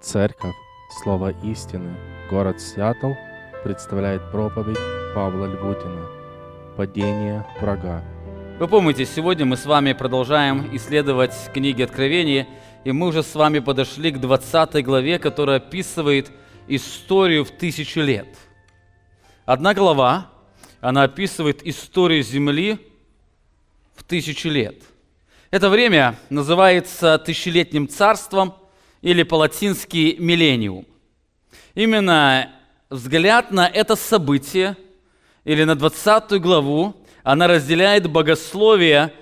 Церковь Слово истины, город Сиэтл представляет проповедь Павла Львутина «Падение врага». Вы помните, сегодня мы с вами продолжаем исследовать книги Откровения, и мы уже с вами подошли к 20 главе, которая описывает историю в тысячу лет. Одна глава, она описывает историю Земли в тысячу лет. Это время называется тысячелетним царством или по-латински миллениум. Именно взгляд на это событие или на 20 главу, она разделяет богословие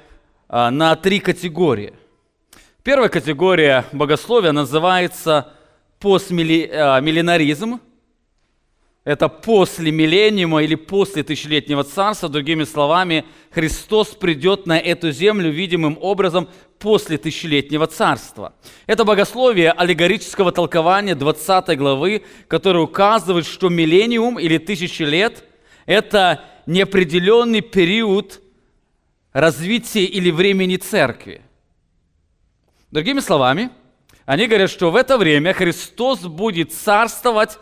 а, на три категории. Первая категория богословия называется постмиллинаризм. Это после миллениума или после тысячелетнего царства. Другими словами, Христос придет на эту землю видимым образом после тысячелетнего царства. Это богословие аллегорического толкования 20 главы, которое указывает, что миллениум или тысячи лет – это неопределенный период развития или времени церкви. Другими словами, они говорят, что в это время Христос будет царствовать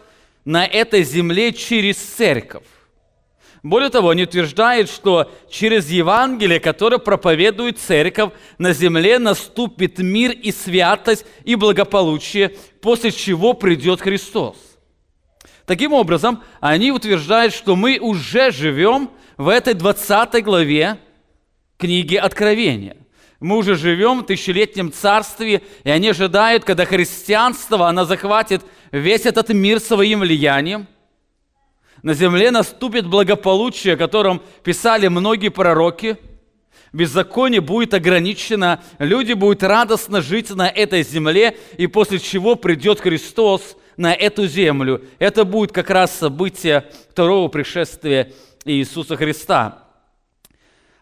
на этой земле через церковь. Более того, они утверждают, что через Евангелие, которое проповедует церковь, на земле наступит мир и святость и благополучие, после чего придет Христос. Таким образом, они утверждают, что мы уже живем в этой 20 главе книги Откровения. Мы уже живем в тысячелетнем царстве, и они ожидают, когда христианство, оно захватит весь этот мир своим влиянием – на земле наступит благополучие, о котором писали многие пророки. Беззаконие будет ограничено, люди будут радостно жить на этой земле, и после чего придет Христос на эту землю. Это будет как раз событие второго пришествия Иисуса Христа.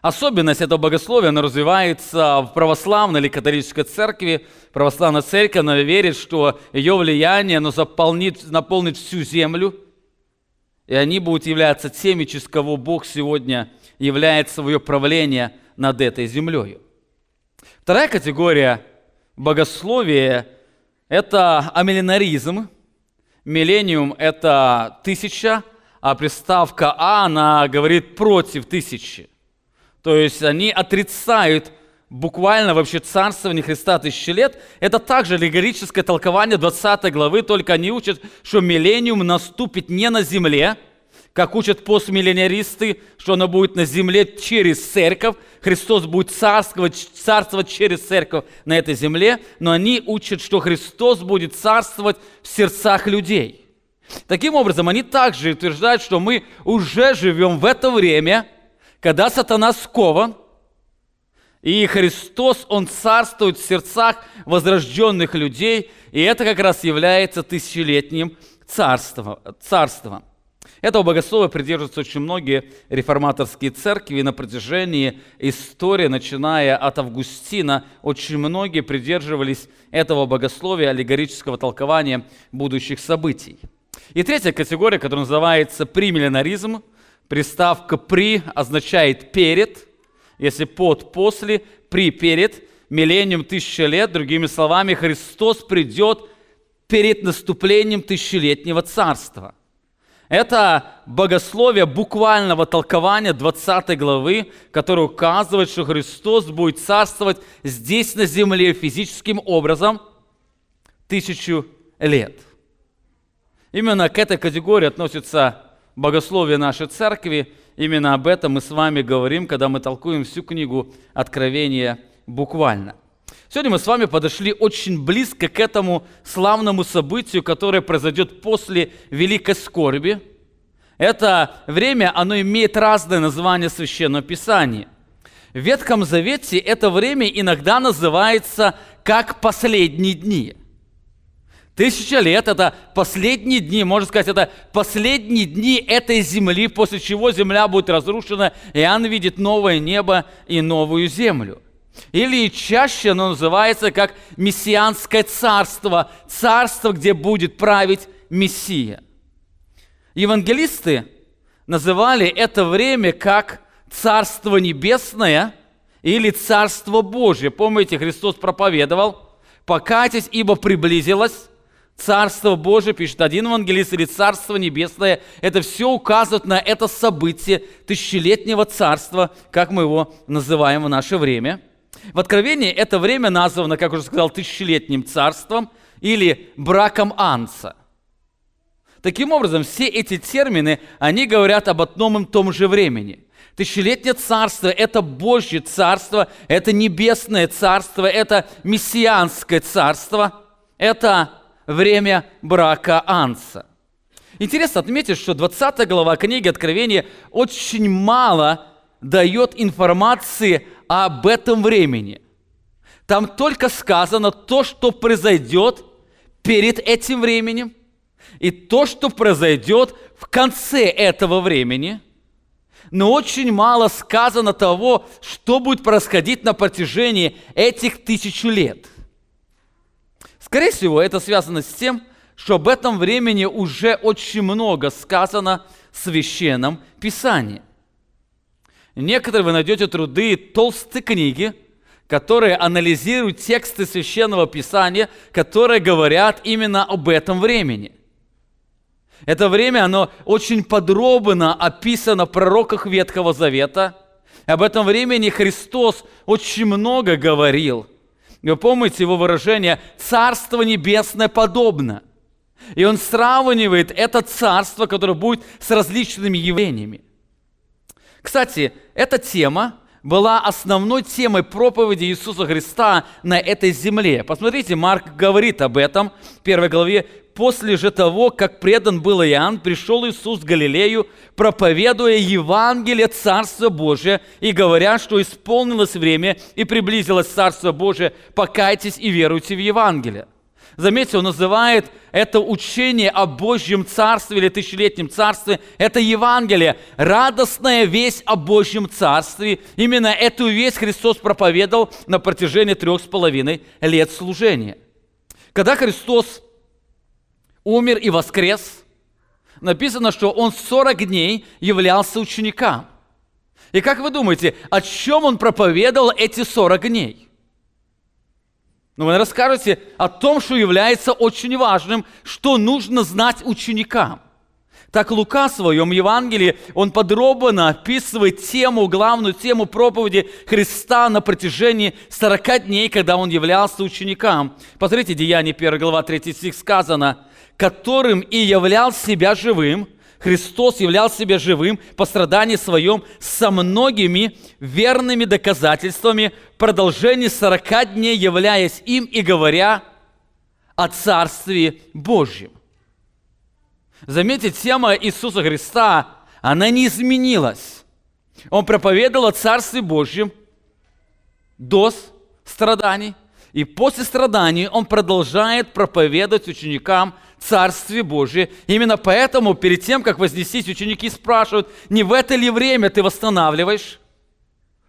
Особенность этого богословия, оно развивается в православной или католической церкви. Православная церковь, она верит, что ее влияние, оно заполнит, наполнит всю землю – и они будут являться теми, через кого Бог сегодня являет свое правление над этой землей. Вторая категория богословия – это амиллинаризм. Миллениум – это тысяча, а приставка «а» она говорит против тысячи. То есть они отрицают буквально вообще царствование Христа тысячи лет, это также аллегорическое толкование 20 главы, только они учат, что миллениум наступит не на земле, как учат постмиллениаристы, что оно будет на земле через церковь, Христос будет царствовать, царствовать через церковь на этой земле, но они учат, что Христос будет царствовать в сердцах людей. Таким образом, они также утверждают, что мы уже живем в это время, когда сатана скован, и Христос, Он царствует в сердцах возрожденных людей, и это как раз является тысячелетним царством. царством. Этого богословия придерживаются очень многие реформаторские церкви, на протяжении истории, начиная от Августина, очень многие придерживались этого богословия, аллегорического толкования будущих событий. И третья категория, которая называется примиллинаризм, приставка «при» означает «перед», если под, после, при, перед, миллениум тысяча лет, другими словами, Христос придет перед наступлением тысячелетнего царства. Это богословие буквального толкования 20 главы, которое указывает, что Христос будет царствовать здесь на земле физическим образом тысячу лет. Именно к этой категории относится богословие нашей церкви – Именно об этом мы с вами говорим, когда мы толкуем всю книгу Откровения буквально. Сегодня мы с вами подошли очень близко к этому славному событию, которое произойдет после Великой Скорби. Это время, оно имеет разное название Священного Писания. В Ветхом Завете это время иногда называется как последние дни – Тысяча лет – это последние дни, можно сказать, это последние дни этой земли, после чего земля будет разрушена, и он видит новое небо и новую землю. Или чаще оно называется как мессианское царство, царство, где будет править Мессия. Евангелисты называли это время как Царство Небесное или Царство Божье. Помните, Христос проповедовал, покайтесь, ибо приблизилось Царство Божие, пишет один евангелист, или Царство Небесное, это все указывает на это событие тысячелетнего царства, как мы его называем в наше время. В Откровении это время названо, как уже сказал, тысячелетним царством или браком Анса. Таким образом, все эти термины, они говорят об одном и том же времени. Тысячелетнее царство – это Божье царство, это небесное царство, это мессианское царство, это время брака Анса. Интересно отметить, что 20 глава книги Откровения очень мало дает информации об этом времени. Там только сказано то, что произойдет перед этим временем, и то, что произойдет в конце этого времени. Но очень мало сказано того, что будет происходить на протяжении этих тысячу лет – Скорее всего, это связано с тем, что об этом времени уже очень много сказано в Священном Писании. Некоторые вы найдете труды, толстые книги, которые анализируют тексты Священного Писания, которые говорят именно об этом времени. Это время, оно очень подробно описано в пророках Ветхого Завета. Об этом времени Христос очень много говорил – вы помните его выражение «Царство небесное подобно». И он сравнивает это царство, которое будет с различными явлениями. Кстати, эта тема была основной темой проповеди Иисуса Христа на этой земле. Посмотрите, Марк говорит об этом в первой главе после же того, как предан был Иоанн, пришел Иисус в Галилею, проповедуя Евангелие Царства Божия и говоря, что исполнилось время и приблизилось Царство Божие, покайтесь и веруйте в Евангелие. Заметьте, он называет это учение о Божьем Царстве или тысячелетнем Царстве, это Евангелие, радостная весть о Божьем Царстве. Именно эту весть Христос проповедовал на протяжении трех с половиной лет служения. Когда Христос умер и воскрес, написано, что он 40 дней являлся ученикам. И как вы думаете, о чем он проповедовал эти 40 дней? Ну, вы расскажете о том, что является очень важным, что нужно знать ученикам. Так Лука в своем Евангелии, он подробно описывает тему, главную тему проповеди Христа на протяжении 40 дней, когда он являлся ученикам. Посмотрите, Деяние 1 глава 3 стих сказано, которым и являл себя живым, Христос являл себя живым по страдании своем со многими верными доказательствами, в продолжении 40 дней являясь им и говоря о Царстве Божьем. Заметьте, тема Иисуса Христа, она не изменилась. Он проповедовал о Царстве Божьем до страданий, и после страданий он продолжает проповедовать ученикам Царстве Божие. Именно поэтому перед тем, как вознестись, ученики спрашивают, не в это ли время ты восстанавливаешь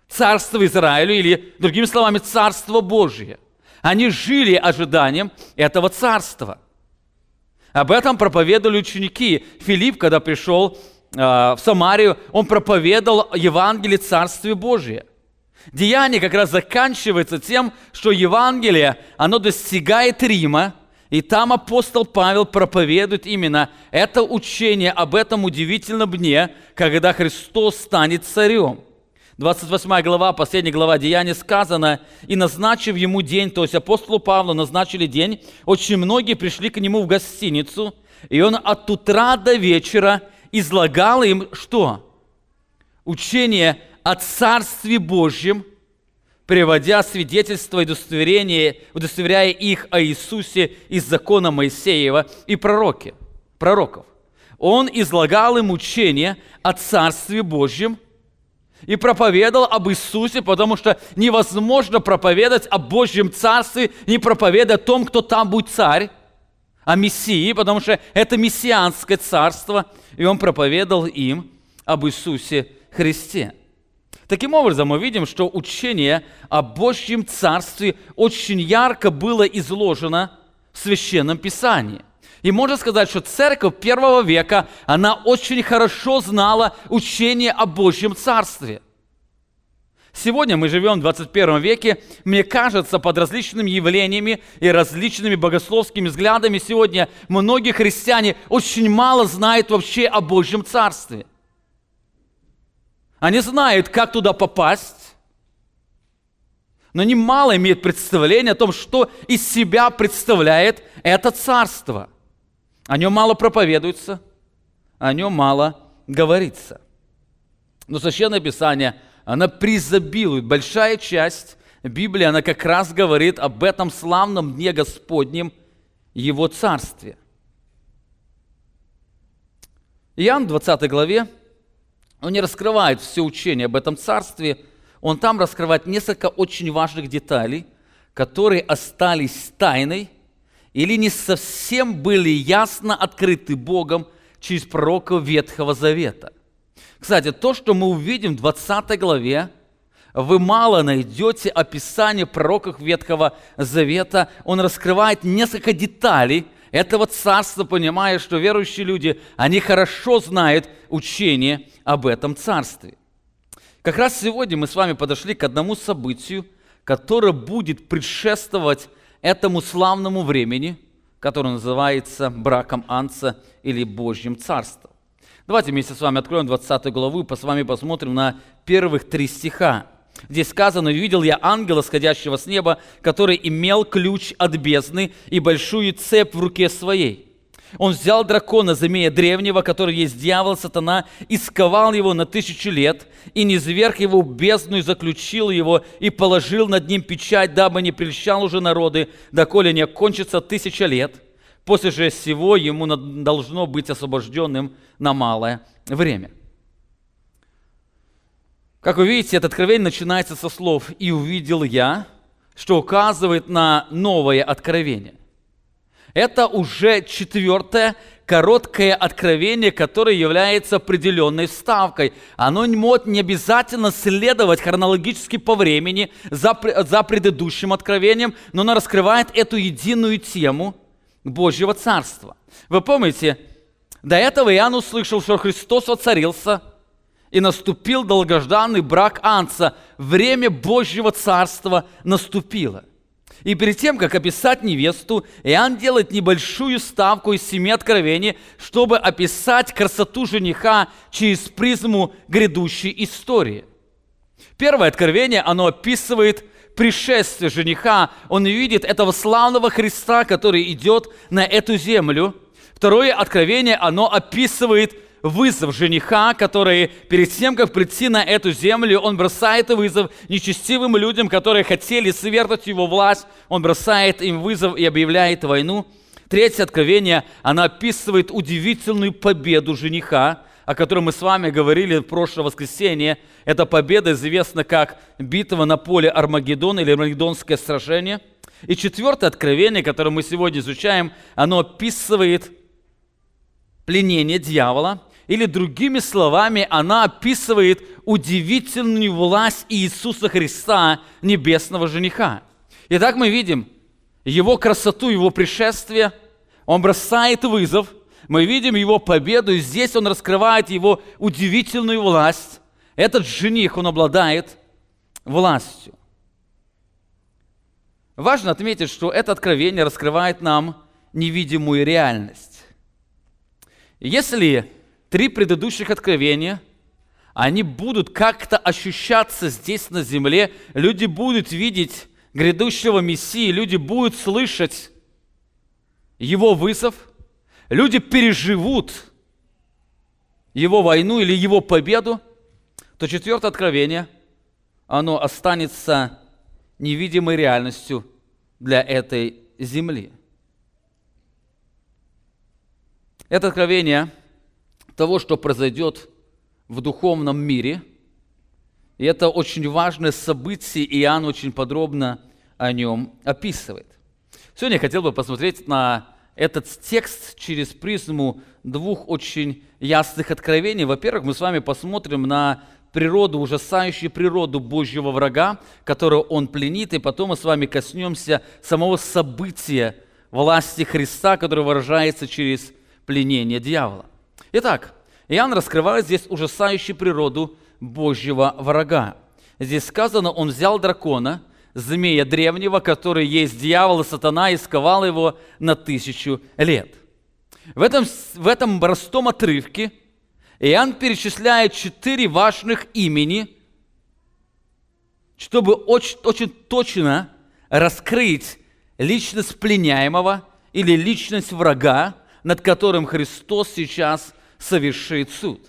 Царство Израилю или, другими словами, Царство Божие. Они жили ожиданием этого царства. Об этом проповедовали ученики. Филипп, когда пришел э, в Самарию, он проповедовал Евангелие Царствия Божия. Деяние как раз заканчивается тем, что Евангелие, оно достигает Рима, и там апостол Павел проповедует именно это учение об этом удивительном дне, когда Христос станет царем. 28 глава, последняя глава Деяния сказано, «И назначив ему день», то есть апостолу Павлу назначили день, очень многие пришли к нему в гостиницу, и он от утра до вечера излагал им что? Учение о Царстве Божьем – приводя свидетельство и удостоверение, удостоверяя их о Иисусе из закона Моисеева и пророки, пророков. Он излагал им учение о Царстве Божьем и проповедовал об Иисусе, потому что невозможно проповедовать о Божьем Царстве, не проповедуя о том, кто там будет царь, о Мессии, потому что это мессианское царство, и он проповедовал им об Иисусе Христе. Таким образом, мы видим, что учение о Божьем Царстве очень ярко было изложено в Священном Писании. И можно сказать, что церковь первого века, она очень хорошо знала учение о Божьем Царстве. Сегодня мы живем в 21 веке. Мне кажется, под различными явлениями и различными богословскими взглядами сегодня многие христиане очень мало знают вообще о Божьем Царстве. Они знают, как туда попасть, но немало имеют представление о том, что из себя представляет это царство. О нем мало проповедуется, о нем мало говорится. Но Священное Писание – она призабилует. Большая часть Библии, она как раз говорит об этом славном дне Господнем, Его Царстве. Иоанн в 20 главе, он не раскрывает все учение об этом царстве, он там раскрывает несколько очень важных деталей, которые остались тайной или не совсем были ясно открыты Богом через пророков Ветхого Завета. Кстати, то, что мы увидим в 20 главе, вы мало найдете описание пророков Ветхого Завета. Он раскрывает несколько деталей этого царства, понимая, что верующие люди, они хорошо знают учение об этом царстве. Как раз сегодня мы с вами подошли к одному событию, которое будет предшествовать этому славному времени, которое называется браком Анца или Божьим Царством. Давайте вместе с вами откроем 20 главу и с вами посмотрим на первых три стиха. Здесь сказано, «Увидел я ангела, сходящего с неба, который имел ключ от бездны и большую цепь в руке своей. Он взял дракона, змея древнего, который есть дьявол, сатана, и сковал его на тысячу лет, и не зверг его в бездну, и заключил его, и положил над ним печать, дабы не прельщал уже народы, доколе не окончится тысяча лет. После же всего ему должно быть освобожденным на малое время. Как вы видите, это откровение начинается со слов «И увидел я», что указывает на новое откровение. Это уже четвертое короткое откровение, которое является определенной вставкой. Оно не может не обязательно следовать хронологически по времени за, за предыдущим откровением, но оно раскрывает эту единую тему Божьего Царства. Вы помните, до этого Иоанн услышал, что Христос воцарился, и наступил долгожданный брак Анца. Время Божьего Царства наступило. И перед тем, как описать невесту, Иоанн делает небольшую ставку из семи откровений, чтобы описать красоту жениха через призму грядущей истории. Первое откровение, оно описывает пришествие жениха. Он видит этого славного Христа, который идет на эту землю – Второе откровение, оно описывает вызов жениха, который перед тем, как прийти на эту землю, он бросает вызов нечестивым людям, которые хотели свергнуть его власть. Он бросает им вызов и объявляет войну. Третье откровение, оно описывает удивительную победу жениха, о котором мы с вами говорили в прошлое воскресенье. Эта победа известна как битва на поле Армагеддон или Армагеддонское сражение. И четвертое откровение, которое мы сегодня изучаем, оно описывает пленение дьявола, или другими словами, она описывает удивительную власть Иисуса Христа, небесного жениха. Итак, мы видим его красоту, его пришествие. Он бросает вызов. Мы видим его победу, и здесь он раскрывает его удивительную власть. Этот жених, он обладает властью. Важно отметить, что это откровение раскрывает нам невидимую реальность. Если три предыдущих откровения, они будут как-то ощущаться здесь на земле, люди будут видеть грядущего Мессии, люди будут слышать его вызов, люди переживут его войну или его победу, то четвертое откровение, оно останется невидимой реальностью для этой земли. Это откровение того, что произойдет в духовном мире. И это очень важное событие, и Иоанн очень подробно о нем описывает. Сегодня я хотел бы посмотреть на этот текст через призму двух очень ясных откровений. Во-первых, мы с вами посмотрим на природу, ужасающую природу Божьего врага, которого он пленит, и потом мы с вами коснемся самого события власти Христа, которое выражается через пленения дьявола. Итак, Иоанн раскрывает здесь ужасающую природу Божьего врага. здесь сказано, он взял дракона, змея древнего, который есть дьявол и сатана, и сковал его на тысячу лет. В этом, в этом простом отрывке Иоанн перечисляет четыре важных имени, чтобы очень, очень точно раскрыть личность пленяемого или личность врага, над которым Христос сейчас совершит суд.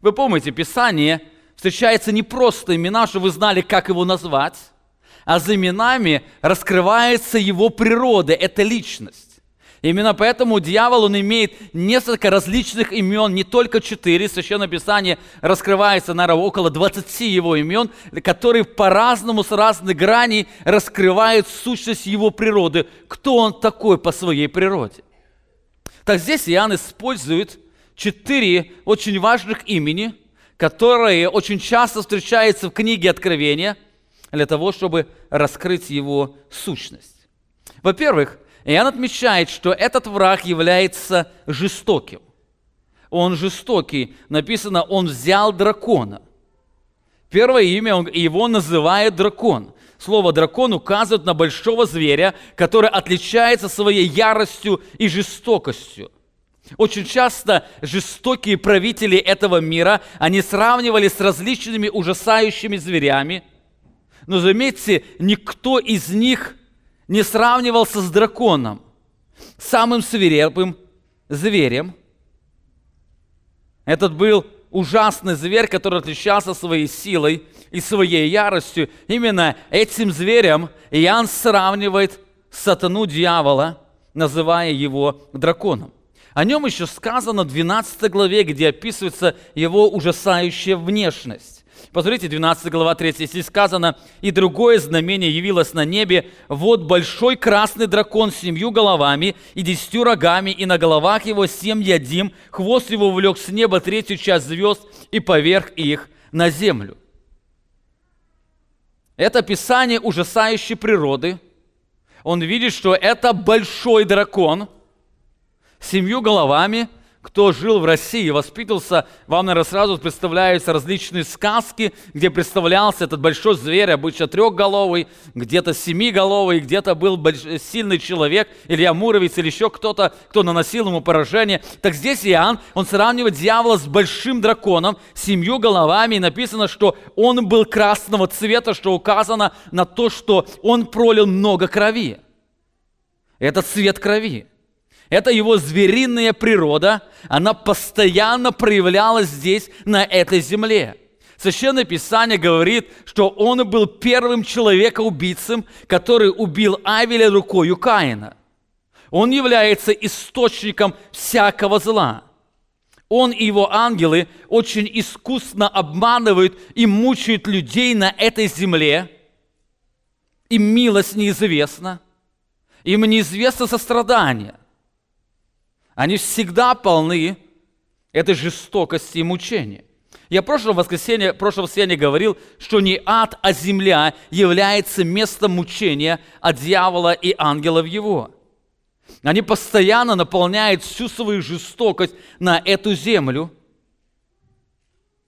Вы помните, Писание встречается не просто имена, что вы знали, как его назвать, а за именами раскрывается его природа, это личность. Именно поэтому дьявол, он имеет несколько различных имен, не только четыре. Священное Писание раскрывается, наверное, около 20 его имен, которые по-разному, с разных граней раскрывают сущность его природы. Кто он такой по своей природе? Так здесь Иоанн использует четыре очень важных имени, которые очень часто встречаются в книге Откровения для того, чтобы раскрыть его сущность. Во-первых, Иоанн отмечает, что этот враг является жестоким. Он жестокий. Написано, он взял дракона. Первое имя, его называет дракон. Слово дракон указывает на большого зверя, который отличается своей яростью и жестокостью. Очень часто жестокие правители этого мира, они сравнивали с различными ужасающими зверями. Но заметьте, никто из них не сравнивался с драконом, самым свирепым зверем. Этот был ужасный зверь, который отличался своей силой и своей яростью. Именно этим зверем Иоанн сравнивает сатану дьявола, называя его драконом. О нем еще сказано в 12 главе, где описывается его ужасающая внешность. Посмотрите, 12 глава 3 стих сказано, «И другое знамение явилось на небе, вот большой красный дракон с семью головами и десятью рогами, и на головах его семь ядим, хвост его влек с неба третью часть звезд и поверх их на землю». Это описание ужасающей природы. Он видит, что это большой дракон с семью головами – кто жил в России и воспитывался, вам, наверное, сразу представляются различные сказки, где представлялся этот большой зверь, обычно трехголовый, где-то семиголовый, где-то был больш... сильный человек, Илья Муровец или еще кто-то, кто наносил ему поражение. Так здесь Иоанн, он сравнивает дьявола с большим драконом, семью головами, и написано, что он был красного цвета, что указано на то, что он пролил много крови. Это цвет крови. Это его звериная природа, она постоянно проявлялась здесь, на этой земле. Священное Писание говорит, что он был первым человекоубийцем, который убил Авеля рукою Каина. Он является источником всякого зла. Он и его ангелы очень искусно обманывают и мучают людей на этой земле. Им милость неизвестна. Им неизвестно сострадание. Они всегда полны этой жестокости и мучения. Я в прошлом воскресенье, прошлом воскресенье говорил, что не ад, а земля является местом мучения от дьявола и ангелов его. Они постоянно наполняют всю свою жестокость на эту землю.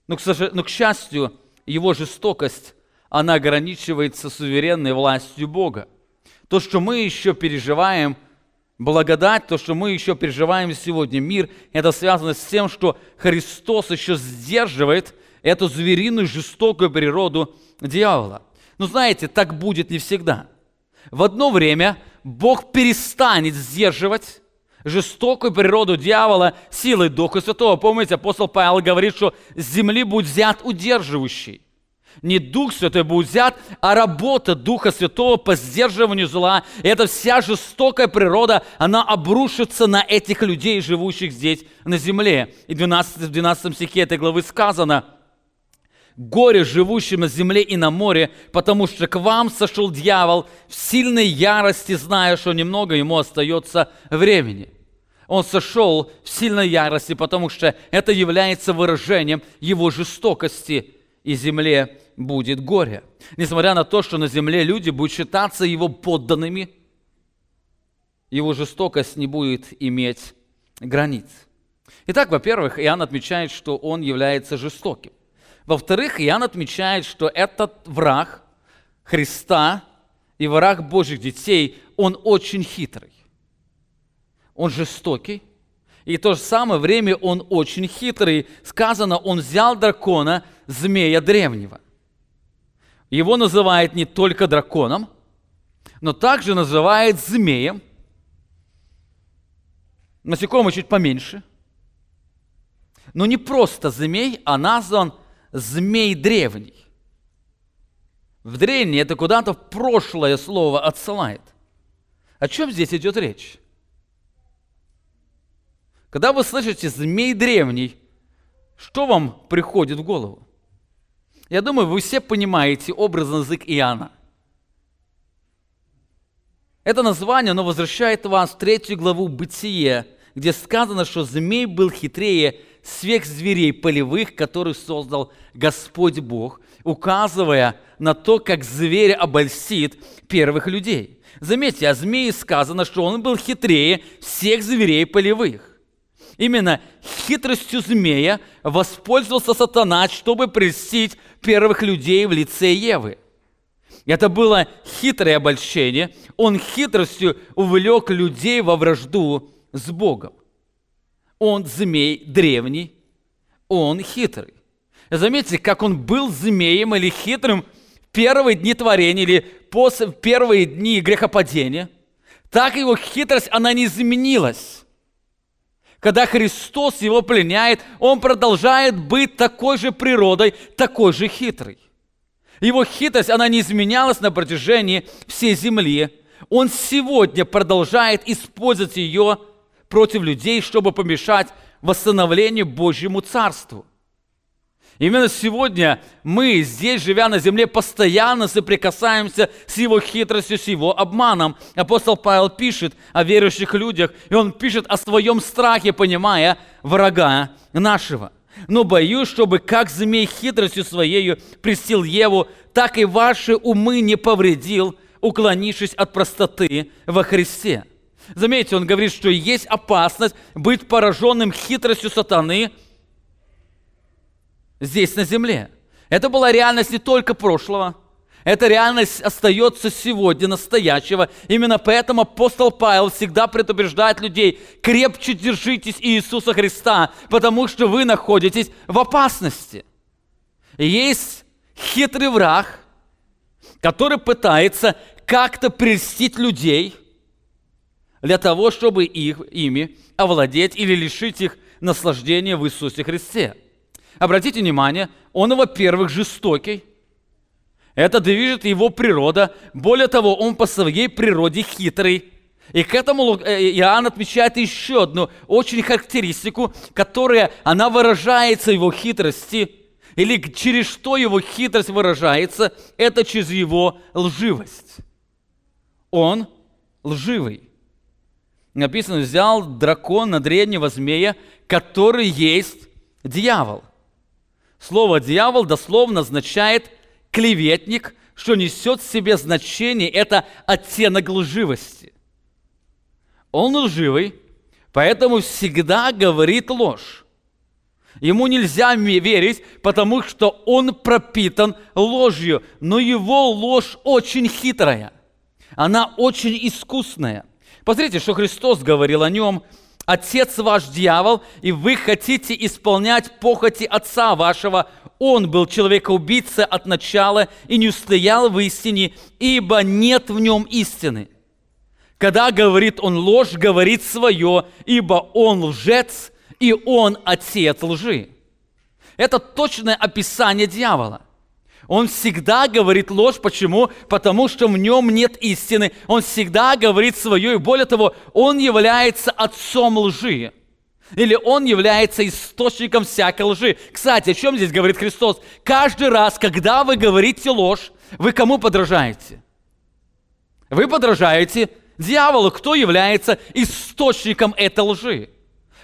Но, к, но, к счастью, его жестокость, она ограничивается суверенной властью Бога. То, что мы еще переживаем – Благодать, то, что мы еще переживаем сегодня, мир, это связано с тем, что Христос еще сдерживает эту звериную жестокую природу дьявола. Но знаете, так будет не всегда. В одно время Бог перестанет сдерживать жестокую природу дьявола силой Духа Святого. Помните, апостол Павел говорит, что с земли будет взят удерживающий. Не Дух Святой будет взят, а работа Духа Святого по сдерживанию зла. И эта вся жестокая природа, она обрушится на этих людей, живущих здесь на земле. И в 12, в 12 стихе этой главы сказано, «Горе живущим на земле и на море, потому что к вам сошел дьявол в сильной ярости, зная, что немного ему остается времени». Он сошел в сильной ярости, потому что это является выражением его жестокости и земле будет горе. Несмотря на то, что на земле люди будут считаться его подданными, его жестокость не будет иметь границ. Итак, во-первых, Иоанн отмечает, что он является жестоким. Во-вторых, Иоанн отмечает, что этот враг Христа и враг Божьих детей, он очень хитрый. Он жестокий, и в то же самое время он очень хитрый. Сказано, он взял дракона, змея древнего. Его называют не только драконом, но также называют змеем. Насекомый чуть поменьше. Но не просто змей, а назван змей древний. В древней это куда-то в прошлое слово отсылает. О чем здесь идет речь? Когда вы слышите «змей древний», что вам приходит в голову? Я думаю, вы все понимаете образный язык Иоанна. Это название, оно возвращает вас в третью главу Бытие, где сказано, что змей был хитрее всех зверей полевых, которых создал Господь Бог, указывая на то, как зверь обольстит первых людей. Заметьте, о змее сказано, что он был хитрее всех зверей полевых. Именно хитростью змея воспользовался сатана, чтобы прельстить первых людей в лице Евы. Это было хитрое обольщение. Он хитростью увлек людей во вражду с Богом. Он змей древний, он хитрый. Заметьте, как он был змеем или хитрым в первые дни творения или после первые дни грехопадения, так его хитрость, она не изменилась когда Христос его пленяет, он продолжает быть такой же природой, такой же хитрый. Его хитрость, она не изменялась на протяжении всей земли. Он сегодня продолжает использовать ее против людей, чтобы помешать восстановлению Божьему Царству. Именно сегодня мы, здесь, живя на земле, постоянно соприкасаемся с его хитростью, с его обманом. Апостол Павел пишет о верующих людях, и он пишет о своем страхе, понимая врага нашего. Но боюсь, чтобы как змей хитростью своею престил Еву, так и ваши умы не повредил, уклонившись от простоты во Христе. Заметьте, он говорит, что есть опасность быть пораженным хитростью сатаны – здесь на земле. Это была реальность не только прошлого, эта реальность остается сегодня, настоящего. Именно поэтому апостол Павел всегда предупреждает людей, крепче держитесь Иисуса Христа, потому что вы находитесь в опасности. Есть хитрый враг, который пытается как-то прельстить людей для того, чтобы их, ими овладеть или лишить их наслаждения в Иисусе Христе. Обратите внимание, он, во-первых, жестокий. Это движет его природа. Более того, он по своей природе хитрый. И к этому э, Иоанн отмечает еще одну очень характеристику, которая, она выражается его хитрости, или через что его хитрость выражается, это через его лживость. Он лживый. Написано, взял дракона древнего змея, который есть дьявол – Слово «дьявол» дословно означает «клеветник», что несет в себе значение, это оттенок лживости. Он лживый, поэтому всегда говорит ложь. Ему нельзя верить, потому что он пропитан ложью, но его ложь очень хитрая, она очень искусная. Посмотрите, что Христос говорил о нем – Отец ваш дьявол, и вы хотите исполнять похоти отца вашего. Он был человекоубийца от начала и не устоял в истине, ибо нет в нем истины. Когда говорит он ложь, говорит свое, ибо он лжец, и он отец лжи. Это точное описание дьявола – он всегда говорит ложь. Почему? Потому что в нем нет истины. Он всегда говорит свое. И более того, он является отцом лжи. Или он является источником всякой лжи. Кстати, о чем здесь говорит Христос? Каждый раз, когда вы говорите ложь, вы кому подражаете? Вы подражаете дьяволу. Кто является источником этой лжи?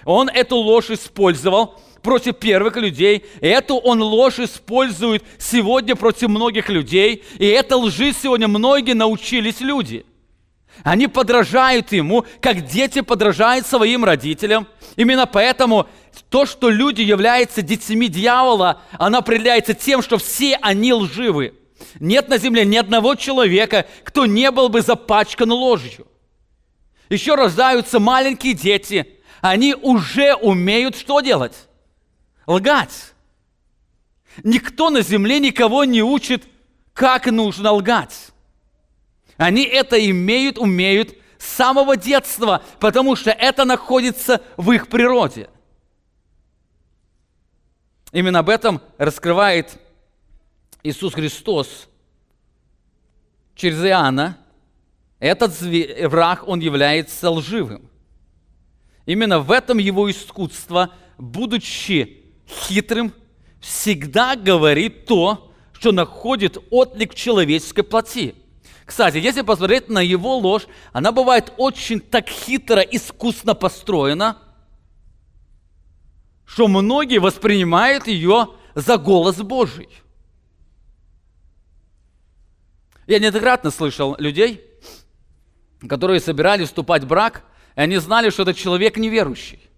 Он эту ложь использовал – против первых людей. Эту он ложь использует сегодня против многих людей. И это лжи сегодня многие научились люди. Они подражают ему, как дети подражают своим родителям. Именно поэтому то, что люди являются детьми дьявола, оно определяется тем, что все они лживы. Нет на земле ни одного человека, кто не был бы запачкан ложью. Еще рождаются маленькие дети, они уже умеют что делать? Лгать. Никто на земле никого не учит, как нужно лгать. Они это имеют, умеют с самого детства, потому что это находится в их природе. Именно об этом раскрывает Иисус Христос через Иоанна. Этот враг, он является лживым. Именно в этом его искусство, будучи хитрым, всегда говорит то, что находит отклик в человеческой плоти. Кстати, если посмотреть на его ложь, она бывает очень так хитро, искусно построена, что многие воспринимают ее за голос Божий. Я неоднократно слышал людей, которые собирались вступать в брак, и они знали, что это человек неверующий.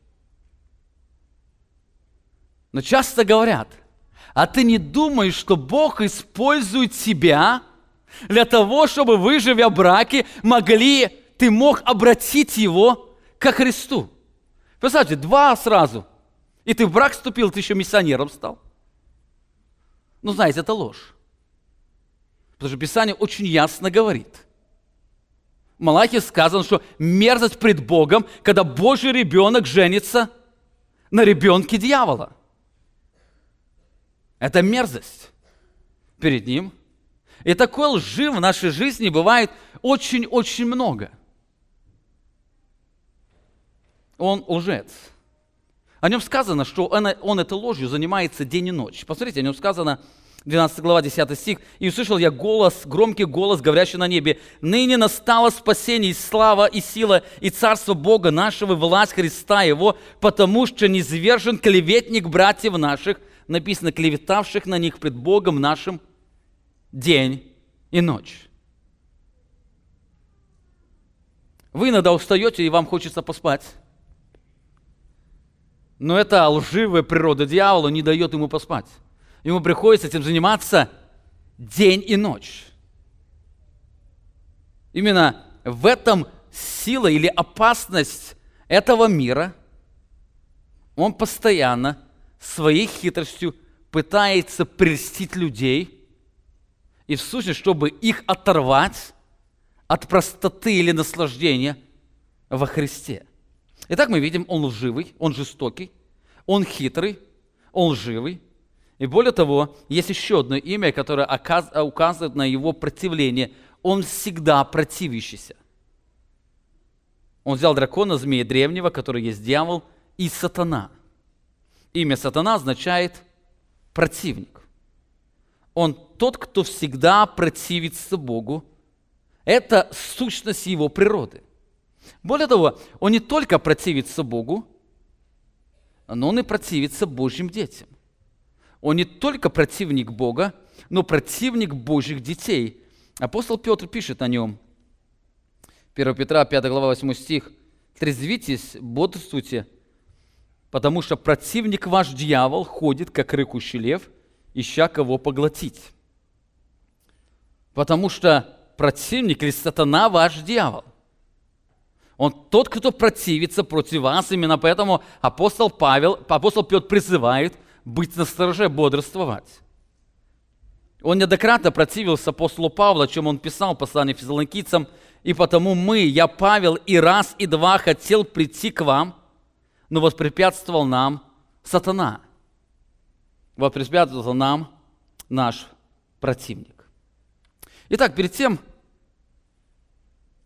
Но часто говорят, а ты не думаешь, что Бог использует тебя – для того, чтобы вы, живя в браке, могли, ты мог обратить его ко Христу. Представьте, два сразу. И ты в брак вступил, ты еще миссионером стал. Ну, знаете, это ложь. Потому что Писание очень ясно говорит. В Малахе сказано, что мерзость пред Богом, когда Божий ребенок женится на ребенке дьявола. Это мерзость перед ним – и такой лжи в нашей жизни бывает очень-очень много. Он лжец. О нем сказано, что он, он этой ложью занимается день и ночь. Посмотрите, о нем сказано, 12 глава, 10 стих. «И услышал я голос, громкий голос, говорящий на небе, ныне настало спасение, и слава, и сила, и царство Бога нашего, и власть Христа Его, потому что низвержен клеветник братьев наших, написано, клеветавших на них пред Богом нашим, день и ночь. Вы иногда устаете, и вам хочется поспать. Но эта лживая природа дьявола не дает ему поспать. Ему приходится этим заниматься день и ночь. Именно в этом сила или опасность этого мира. Он постоянно своей хитростью пытается прельстить людей – и в сущности, чтобы их оторвать от простоты или наслаждения во Христе. Итак, мы видим, он лживый, он жестокий, он хитрый, он лживый. И более того, есть еще одно имя, которое указывает на его противление. Он всегда противящийся. Он взял дракона, змея древнего, который есть дьявол, и сатана. Имя сатана означает противник. Он тот, кто всегда противится Богу. Это сущность его природы. Более того, он не только противится Богу, но он и противится Божьим детям. Он не только противник Бога, но противник Божьих детей. Апостол Петр пишет о нем. 1 Петра, 5 глава, 8 стих. «Трезвитесь, бодрствуйте, потому что противник ваш дьявол ходит, как рыкущий лев – ища кого поглотить. Потому что противник или сатана ваш дьявол. Он тот, кто противится против вас. Именно поэтому апостол Павел, апостол Петр призывает быть на стороже, бодрствовать. Он неоднократно противился апостолу Павла, о чем он писал в послании физалоникийцам, и потому мы, я Павел, и раз, и два хотел прийти к вам, но воспрепятствовал нам сатана – воспрепятствовал нам наш противник. Итак, перед тем,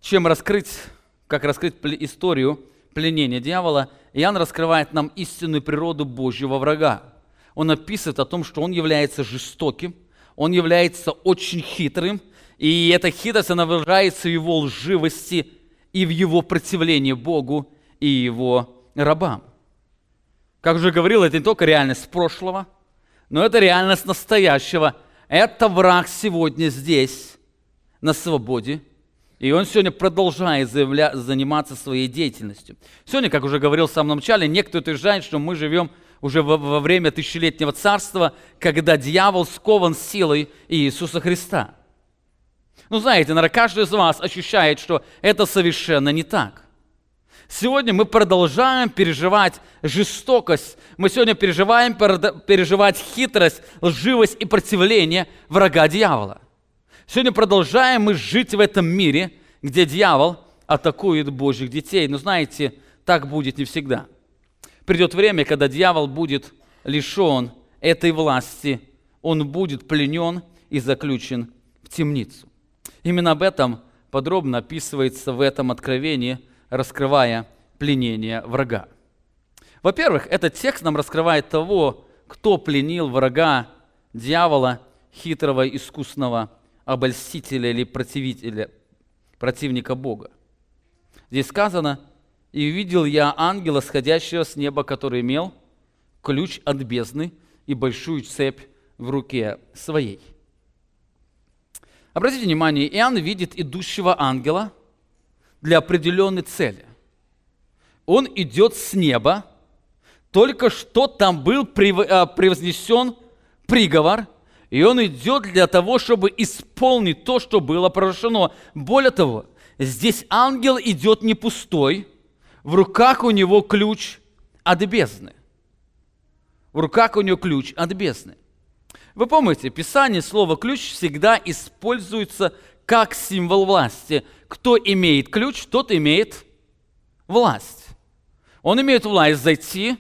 чем раскрыть, как раскрыть историю пленения дьявола, Иоанн раскрывает нам истинную природу Божьего врага. Он описывает о том, что он является жестоким, он является очень хитрым, и эта хитрость, она выражается в его лживости и в его противлении Богу и его рабам. Как уже говорил, это не только реальность прошлого – но это реальность настоящего. Это враг сегодня здесь, на свободе. И он сегодня продолжает заявля... заниматься своей деятельностью. Сегодня, как уже говорил в самом начале, некоторые утверждают, что мы живем уже во, во время тысячелетнего царства, когда дьявол скован силой Иисуса Христа. Ну, знаете, наверное, каждый из вас ощущает, что это совершенно не так. Сегодня мы продолжаем переживать жестокость. Мы сегодня переживаем переживать хитрость, лживость и противление врага дьявола. Сегодня продолжаем мы жить в этом мире, где дьявол атакует Божьих детей. Но знаете, так будет не всегда. Придет время, когда дьявол будет лишен этой власти, он будет пленен и заключен в темницу. Именно об этом подробно описывается в этом откровении, раскрывая пленение врага. Во-первых, этот текст нам раскрывает того, кто пленил врага дьявола, хитрого, искусного обольстителя или противителя, противника Бога. Здесь сказано, «И увидел я ангела, сходящего с неба, который имел ключ от бездны и большую цепь в руке своей». Обратите внимание, Иоанн видит идущего ангела для определенной цели. Он идет с неба, только что там был а, превознесен приговор – и он идет для того, чтобы исполнить то, что было пророчено. Более того, здесь ангел идет не пустой, в руках у него ключ от бездны. В руках у него ключ от бездны. Вы помните, Писание, слово «ключ» всегда используется как символ власти. Кто имеет ключ, тот имеет власть. Он имеет власть зайти,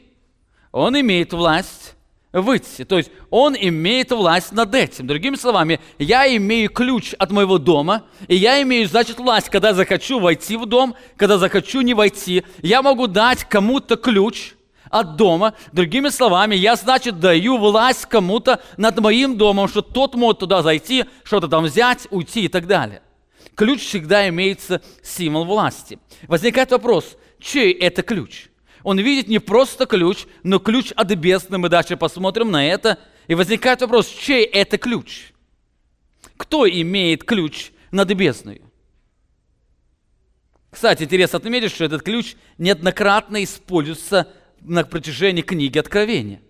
он имеет власть выйти. То есть он имеет власть над этим. Другими словами, я имею ключ от моего дома, и я имею, значит, власть, когда захочу войти в дом, когда захочу не войти. Я могу дать кому-то ключ от дома. Другими словами, я, значит, даю власть кому-то над моим домом, что тот может туда зайти, что-то там взять, уйти и так далее. Ключ всегда имеется символ власти. Возникает вопрос, чей это ключ? он видит не просто ключ, но ключ от бездны. Мы дальше посмотрим на это. И возникает вопрос, чей это ключ? Кто имеет ключ над бездной? Кстати, интересно отметить, что этот ключ неоднократно используется на протяжении книги Откровения.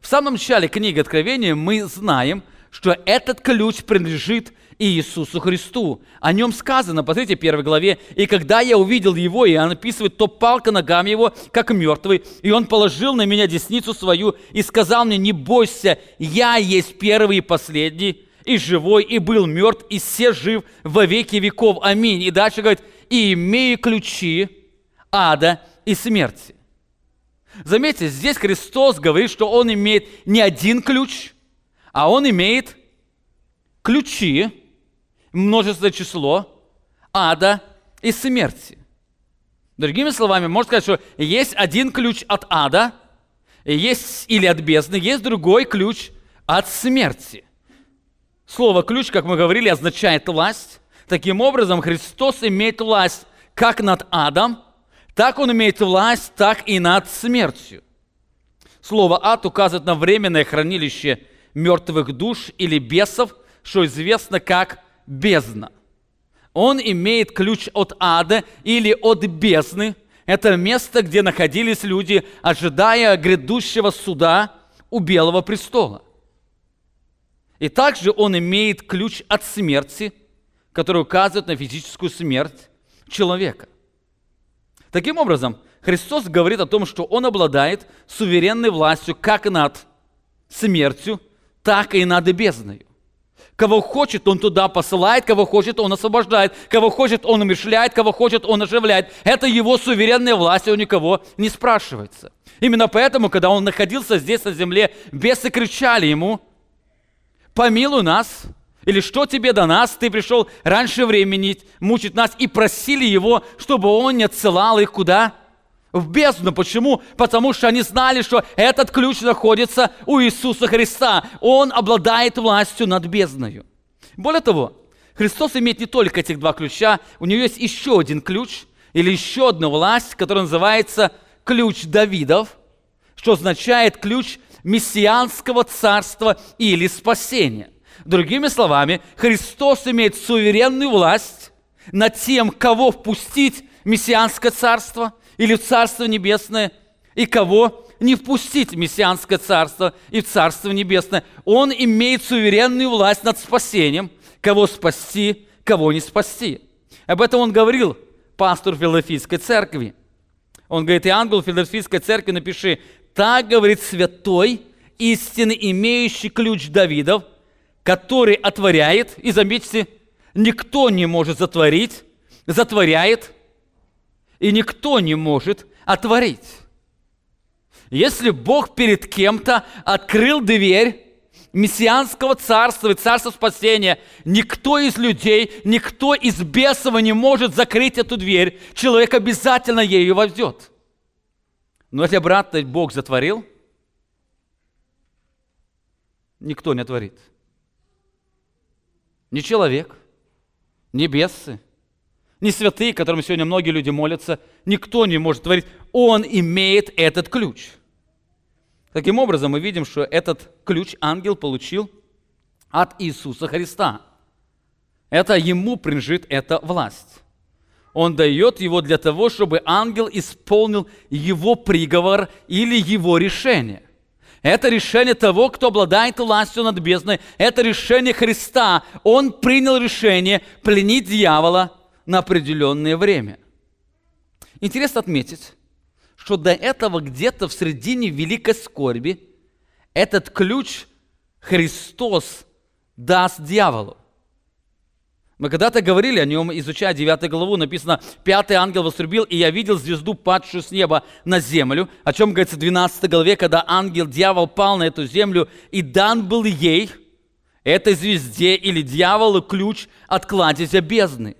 В самом начале книги Откровения мы знаем, что этот ключ принадлежит Иисусу Христу. О нем сказано, посмотрите, в первой главе. «И когда я увидел его, и он описывает, то пал к ногам его, как мертвый, и он положил на меня десницу свою и сказал мне, не бойся, я есть первый и последний, и живой, и был мертв, и все жив во веки веков. Аминь». И дальше говорит, «И имею ключи ада и смерти». Заметьте, здесь Христос говорит, что Он имеет не один ключ, а Он имеет ключи множественное число ада и смерти. Другими словами, можно сказать, что есть один ключ от ада, есть или от бездны, есть другой ключ от смерти. Слово «ключ», как мы говорили, означает власть. Таким образом, Христос имеет власть как над адом, так Он имеет власть, так и над смертью. Слово «ад» указывает на временное хранилище мертвых душ или бесов, что известно как бездна. Он имеет ключ от ада или от бездны. Это место, где находились люди, ожидая грядущего суда у Белого престола. И также он имеет ключ от смерти, который указывает на физическую смерть человека. Таким образом, Христос говорит о том, что Он обладает суверенной властью как над смертью, так и над бездной. Кого хочет, он туда посылает, кого хочет, он освобождает, кого хочет, он умершляет, кого хочет, он оживляет. Это его суверенная власть, и у никого не спрашивается. Именно поэтому, когда он находился здесь на земле, бесы кричали ему, помилуй нас, или что тебе до нас, ты пришел раньше времени мучить нас, и просили его, чтобы он не отсылал их куда? в бездну. Почему? Потому что они знали, что этот ключ находится у Иисуса Христа. Он обладает властью над бездною. Более того, Христос имеет не только этих два ключа, у него есть еще один ключ или еще одна власть, которая называется ключ Давидов, что означает ключ мессианского царства или спасения. Другими словами, Христос имеет суверенную власть над тем, кого впустить в Мессианское царство или в Царство Небесное, и кого не впустить в Мессианское царство и в Царство Небесное. Он имеет суверенную власть над спасением, кого спасти, кого не спасти. Об этом он говорил, пастор Филадельфийской церкви. Он говорит, и ангел Филадельфийской церкви напиши, так говорит святой, истины, имеющий ключ Давидов, который отворяет, и заметьте, никто не может затворить, затворяет, и никто не может отворить. Если Бог перед кем-то открыл дверь мессианского царства и царства спасения, никто из людей, никто из бесов не может закрыть эту дверь. Человек обязательно ею войдет. Но если обратно Бог затворил, никто не отворит. Ни человек, ни бесы, ни святые, которым сегодня многие люди молятся, никто не может творить. Он имеет этот ключ – Таким образом, мы видим, что этот ключ ангел получил от Иисуса Христа. Это ему принадлежит эта власть. Он дает его для того, чтобы ангел исполнил его приговор или его решение. Это решение того, кто обладает властью над бездной. Это решение Христа. Он принял решение пленить дьявола на определенное время. Интересно отметить, что до этого где-то в середине великой скорби этот ключ Христос даст дьяволу. Мы когда-то говорили о нем, изучая 9 главу, написано, «Пятый ангел вострубил, и я видел звезду, падшую с неба на землю», о чем говорится в 12 главе, когда ангел, дьявол пал на эту землю, и дан был ей, этой звезде или дьяволу, ключ от кладезя бездны.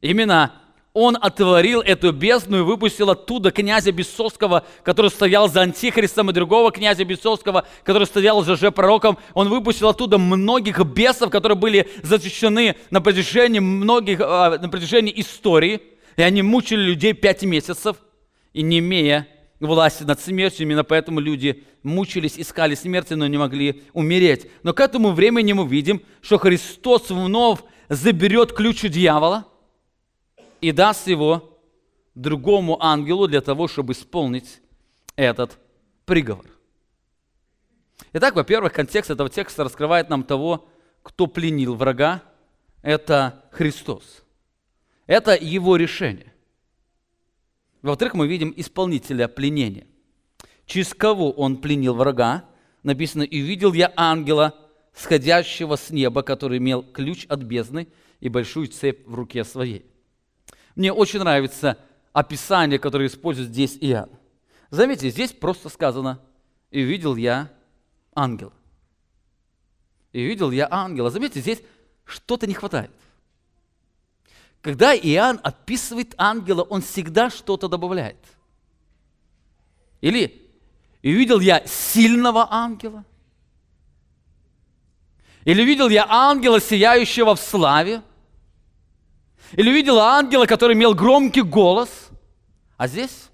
Именно он отворил эту бездну и выпустил оттуда князя Бесовского, который стоял за антихристом, и другого князя Бесовского, который стоял за же-пророком. Он выпустил оттуда многих бесов, которые были защищены на протяжении многих, а, на протяжении истории. И они мучили людей пять месяцев, и не имея власти над смертью, именно поэтому люди мучились, искали смерти, но не могли умереть. Но к этому времени мы видим, что Христос вновь заберет ключ у дьявола – и даст его другому ангелу для того, чтобы исполнить этот приговор. Итак, во-первых, контекст этого текста раскрывает нам того, кто пленил врага. Это Христос. Это его решение. Во-вторых, мы видим исполнителя пленения. Через кого он пленил врага? Написано, «И видел я ангела, сходящего с неба, который имел ключ от бездны и большую цепь в руке своей». Мне очень нравится описание, которое использует здесь Иоанн. Заметьте, здесь просто сказано, и видел я ангела. И видел я ангела. Заметьте, здесь что-то не хватает. Когда Иоанн описывает ангела, он всегда что-то добавляет. Или и видел я сильного ангела. Или видел я ангела, сияющего в славе. Или увидела ангела, который имел громкий голос. А здесь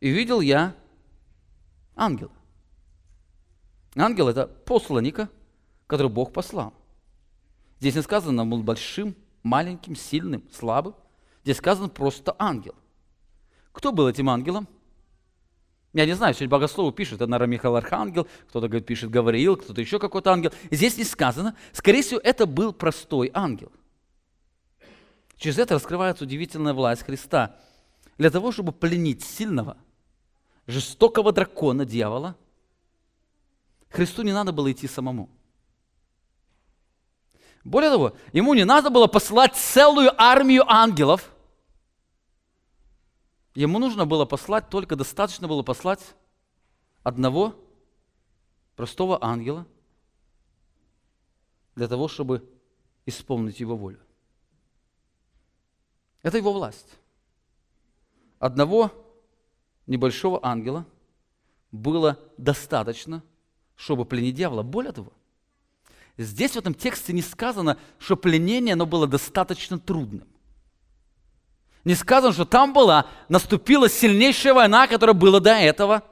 и видел я ангела. Ангел – это посланника, который Бог послал. Здесь не сказано, он был большим, маленьким, сильным, слабым. Здесь сказано просто ангел. Кто был этим ангелом? Я не знаю, сегодня богословы пишут, это, наверное, Михаил Архангел, кто-то говорит, пишет Гавриил, кто-то еще какой-то ангел. Здесь не сказано. Скорее всего, это был простой ангел – Через это раскрывается удивительная власть Христа. Для того, чтобы пленить сильного, жестокого дракона, дьявола, Христу не надо было идти самому. Более того, ему не надо было посылать целую армию ангелов. Ему нужно было послать, только достаточно было послать одного простого ангела для того, чтобы исполнить его волю. Это его власть. Одного небольшого ангела было достаточно, чтобы пленить дьявола. Более того, здесь в этом тексте не сказано, что пленение оно было достаточно трудным. Не сказано, что там была, наступила сильнейшая война, которая была до этого.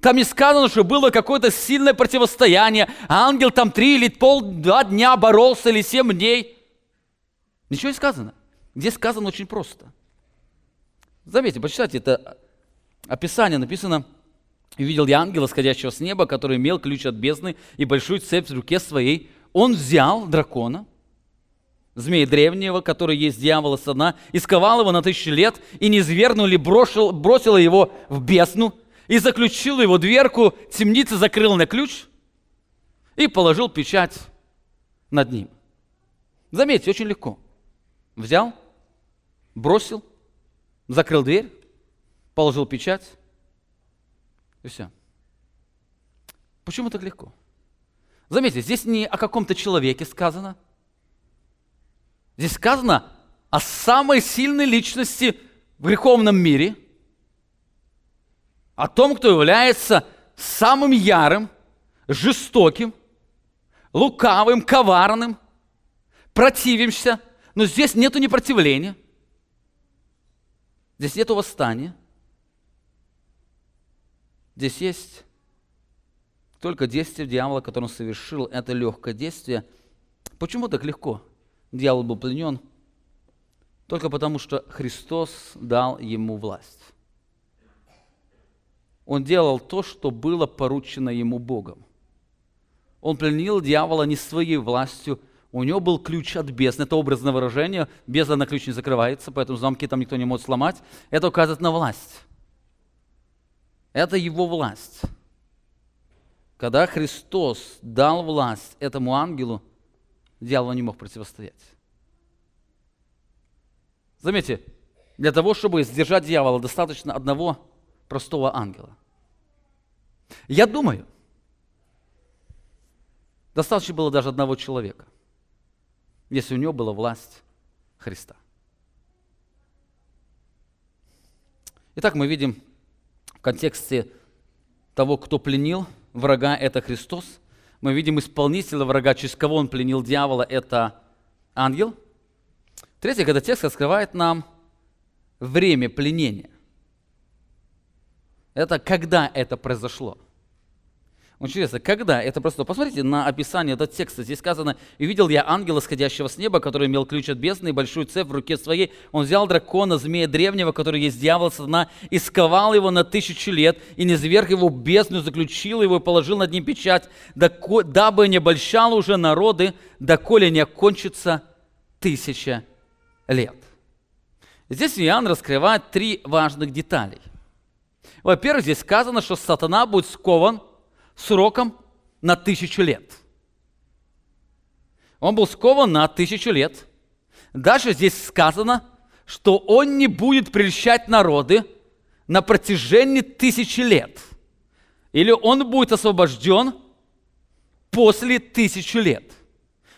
Там не сказано, что было какое-то сильное противостояние. Ангел там три или пол, два дня боролся, или семь дней. Ничего не сказано. Здесь сказано очень просто. Заметьте, почитайте, это описание написано, «И видел я ангела, сходящего с неба, который имел ключ от бездны и большую цепь в руке своей. Он взял дракона, змея древнего, который есть дьявола сатана, и сковал его на тысячу лет, и не извергнули, бросил, бросила его в бездну, и заключил его дверку, темницы закрыл на ключ и положил печать над ним. Заметьте, очень легко. Взял, бросил, закрыл дверь, положил печать, и все. Почему так легко? Заметьте, здесь не о каком-то человеке сказано. Здесь сказано о самой сильной личности в греховном мире, о том, кто является самым ярым, жестоким, лукавым, коварным, противимся. Но здесь нету непротивления. Здесь нету восстания. Здесь есть только действие дьявола, которое он совершил. Это легкое действие. Почему так легко? Дьявол был пленен только потому, что Христос дал ему власть. Он делал то, что было поручено ему Богом. Он пленил дьявола не своей властью, у него был ключ от бездны. Это образное выражение. Бездна на ключ не закрывается, поэтому замки там никто не может сломать. Это указывает на власть. Это его власть. Когда Христос дал власть этому ангелу, дьявол не мог противостоять. Заметьте, для того, чтобы сдержать дьявола, достаточно одного простого ангела. Я думаю, достаточно было даже одного человека, если у него была власть Христа. Итак, мы видим в контексте того, кто пленил врага, это Христос. Мы видим исполнителя врага, через кого он пленил дьявола, это ангел. Третий, когда текст раскрывает нам время пленения. Это когда это произошло. Интересно, когда это просто? Посмотрите на описание этого текста. Здесь сказано, «И видел я ангела, сходящего с неба, который имел ключ от бездны и большую цепь в руке своей. Он взял дракона, змея древнего, который есть дьявол, сатана, и сковал его на тысячу лет, и не зверг его бездну, заключил его и положил над ним печать, дабы не обольщал уже народы, доколе не окончится тысяча лет». Здесь Иоанн раскрывает три важных деталей – во-первых, здесь сказано, что сатана будет скован сроком на тысячу лет. Он был скован на тысячу лет. Дальше здесь сказано, что он не будет прельщать народы на протяжении тысячи лет. Или он будет освобожден после тысячи лет.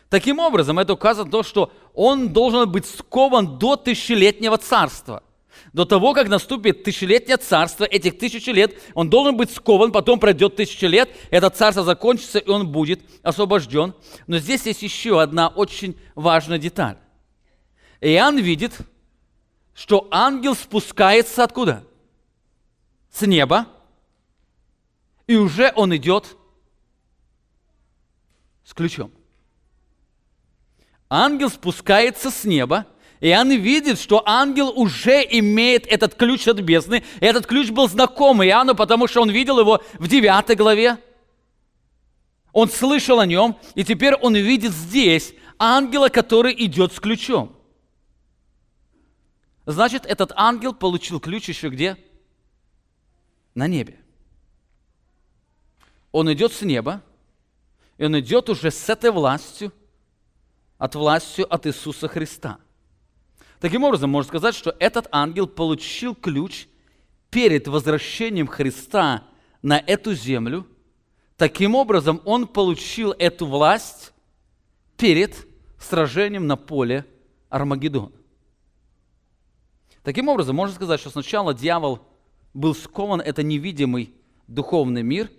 Таким образом, это указывает то, что он должен быть скован до тысячелетнего царства до того, как наступит тысячелетнее царство, этих тысячи лет, он должен быть скован, потом пройдет тысячи лет, это царство закончится, и он будет освобожден. Но здесь есть еще одна очень важная деталь. Иоанн видит, что ангел спускается откуда? С неба, и уже он идет с ключом. Ангел спускается с неба, и он видит, что ангел уже имеет этот ключ от бездны. И этот ключ был знаком Иоанну, потому что он видел его в 9 главе. Он слышал о нем, и теперь он видит здесь ангела, который идет с ключом. Значит, этот ангел получил ключ еще где? На небе. Он идет с неба, и он идет уже с этой властью, от властью от Иисуса Христа – Таким образом, можно сказать, что этот ангел получил ключ перед возвращением Христа на эту землю. Таким образом, он получил эту власть перед сражением на поле Армагеддон. Таким образом, можно сказать, что сначала дьявол был скован, это невидимый духовный мир.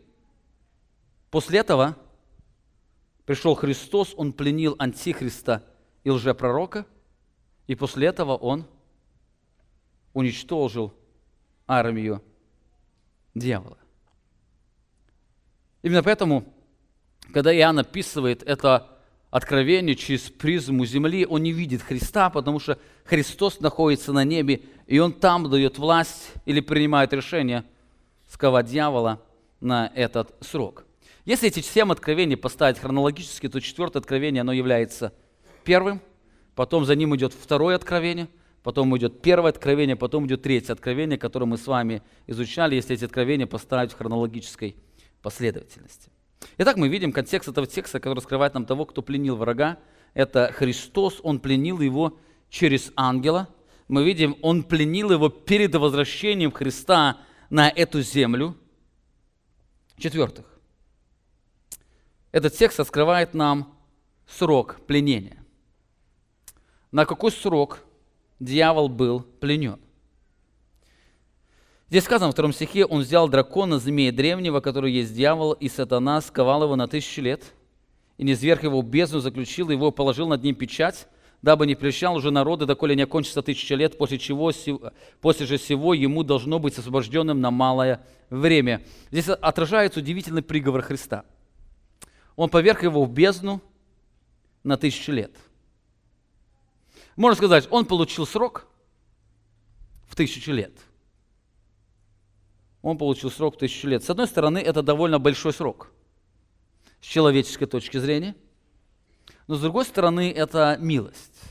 После этого пришел Христос, он пленил антихриста и лжепророка – и после этого он уничтожил армию дьявола. Именно поэтому, когда Иоанн описывает это откровение через призму земли, он не видит Христа, потому что Христос находится на небе, и он там дает власть или принимает решение сковать дьявола на этот срок. Если эти семь откровений поставить хронологически, то четвертое откровение, оно является первым, потом за ним идет второе откровение, потом идет первое откровение, потом идет третье откровение, которое мы с вами изучали, если эти откровения поставить в хронологической последовательности. Итак, мы видим контекст этого текста, который раскрывает нам того, кто пленил врага. Это Христос, Он пленил его через ангела. Мы видим, Он пленил его перед возвращением Христа на эту землю. В-четвертых, этот текст раскрывает нам срок пленения. На какой срок дьявол был пленен? Здесь сказано во втором стихе, он взял дракона, змея древнего, который есть дьявол, и сатана сковал его на тысячу лет, и не зверх его в бездну, заключил его, положил над ним печать, дабы не прельщал уже народы, доколе не окончится тысяча лет, после чего, после же всего ему должно быть освобожденным на малое время. Здесь отражается удивительный приговор Христа. Он поверг его в бездну на тысячу лет. Можно сказать, он получил срок в тысячу лет – он получил срок тысячу лет. С одной стороны, это довольно большой срок с человеческой точки зрения, но с другой стороны, это милость.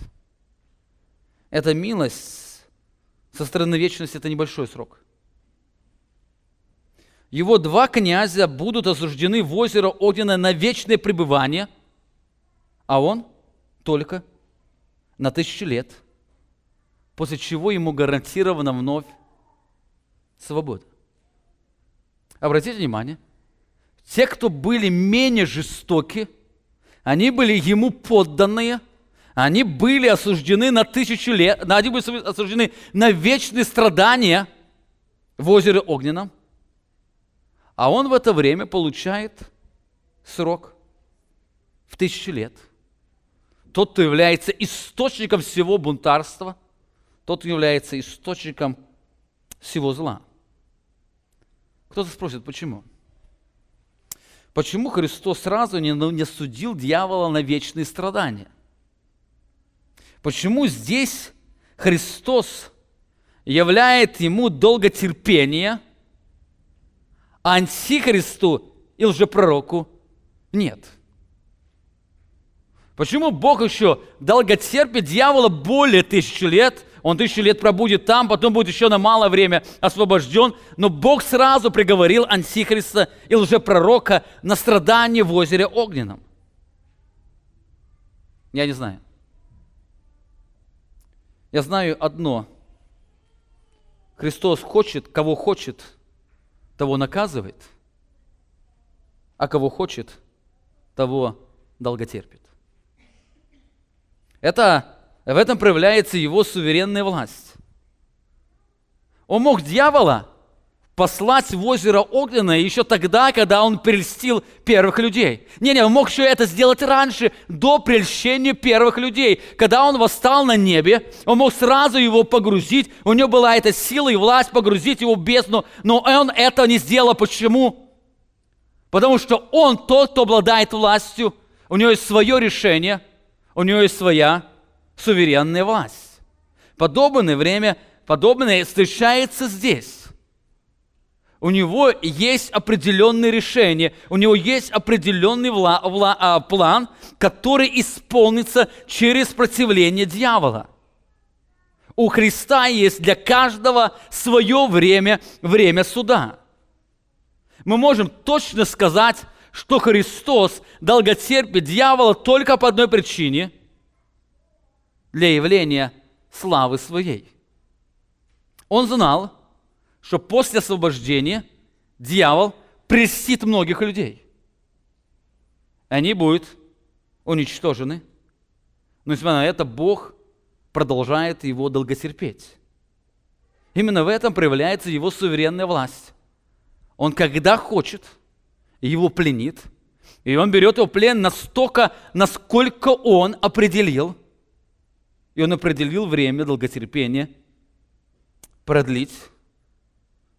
Это милость со стороны вечности, это небольшой срок. Его два князя будут осуждены в озеро Огненное на вечное пребывание, а он только на тысячу лет, после чего ему гарантирована вновь свобода. Обратите внимание, те, кто были менее жестоки, они были ему подданные, они были осуждены на тысячу лет, они были осуждены на вечные страдания в озере Огненном, а он в это время получает срок в тысячу лет. Тот, кто является источником всего бунтарства, тот является источником всего зла. Кто-то спросит, почему? Почему Христос сразу не, не судил дьявола на вечные страдания? Почему здесь Христос являет ему долготерпение, а антихристу и лжепророку нет? Почему Бог еще долготерпит дьявола более тысячи лет, он тысячу лет пробудет там, потом будет еще на малое время освобожден. Но Бог сразу приговорил Антихриста и лжепророка на страдание в озере Огненном. Я не знаю. Я знаю одно. Христос хочет, кого хочет, того наказывает, а кого хочет, того долготерпит. Это в этом проявляется его суверенная власть. Он мог дьявола послать в озеро Огненное еще тогда, когда он прельстил первых людей. Не-не, он мог еще это сделать раньше, до прельщения первых людей. Когда он восстал на небе, он мог сразу его погрузить, у него была эта сила и власть погрузить его в бездну, но он это не сделал. Почему? Потому что он тот, кто обладает властью, у него есть свое решение, у него есть своя суверенная власть. Подобное время, подобное встречается здесь. У него есть определенные решения, у него есть определенный вла, вла, а, план, который исполнится через противление дьявола. У Христа есть для каждого свое время, время суда. Мы можем точно сказать, что Христос долготерпит дьявола только по одной причине – для явления славы своей. Он знал, что после освобождения дьявол пресит многих людей. Они будут уничтожены. Но несмотря на это, Бог продолжает его долготерпеть. Именно в этом проявляется его суверенная власть. Он когда хочет, его пленит, и он берет его плен настолько, насколько он определил – и он определил время долготерпения продлить,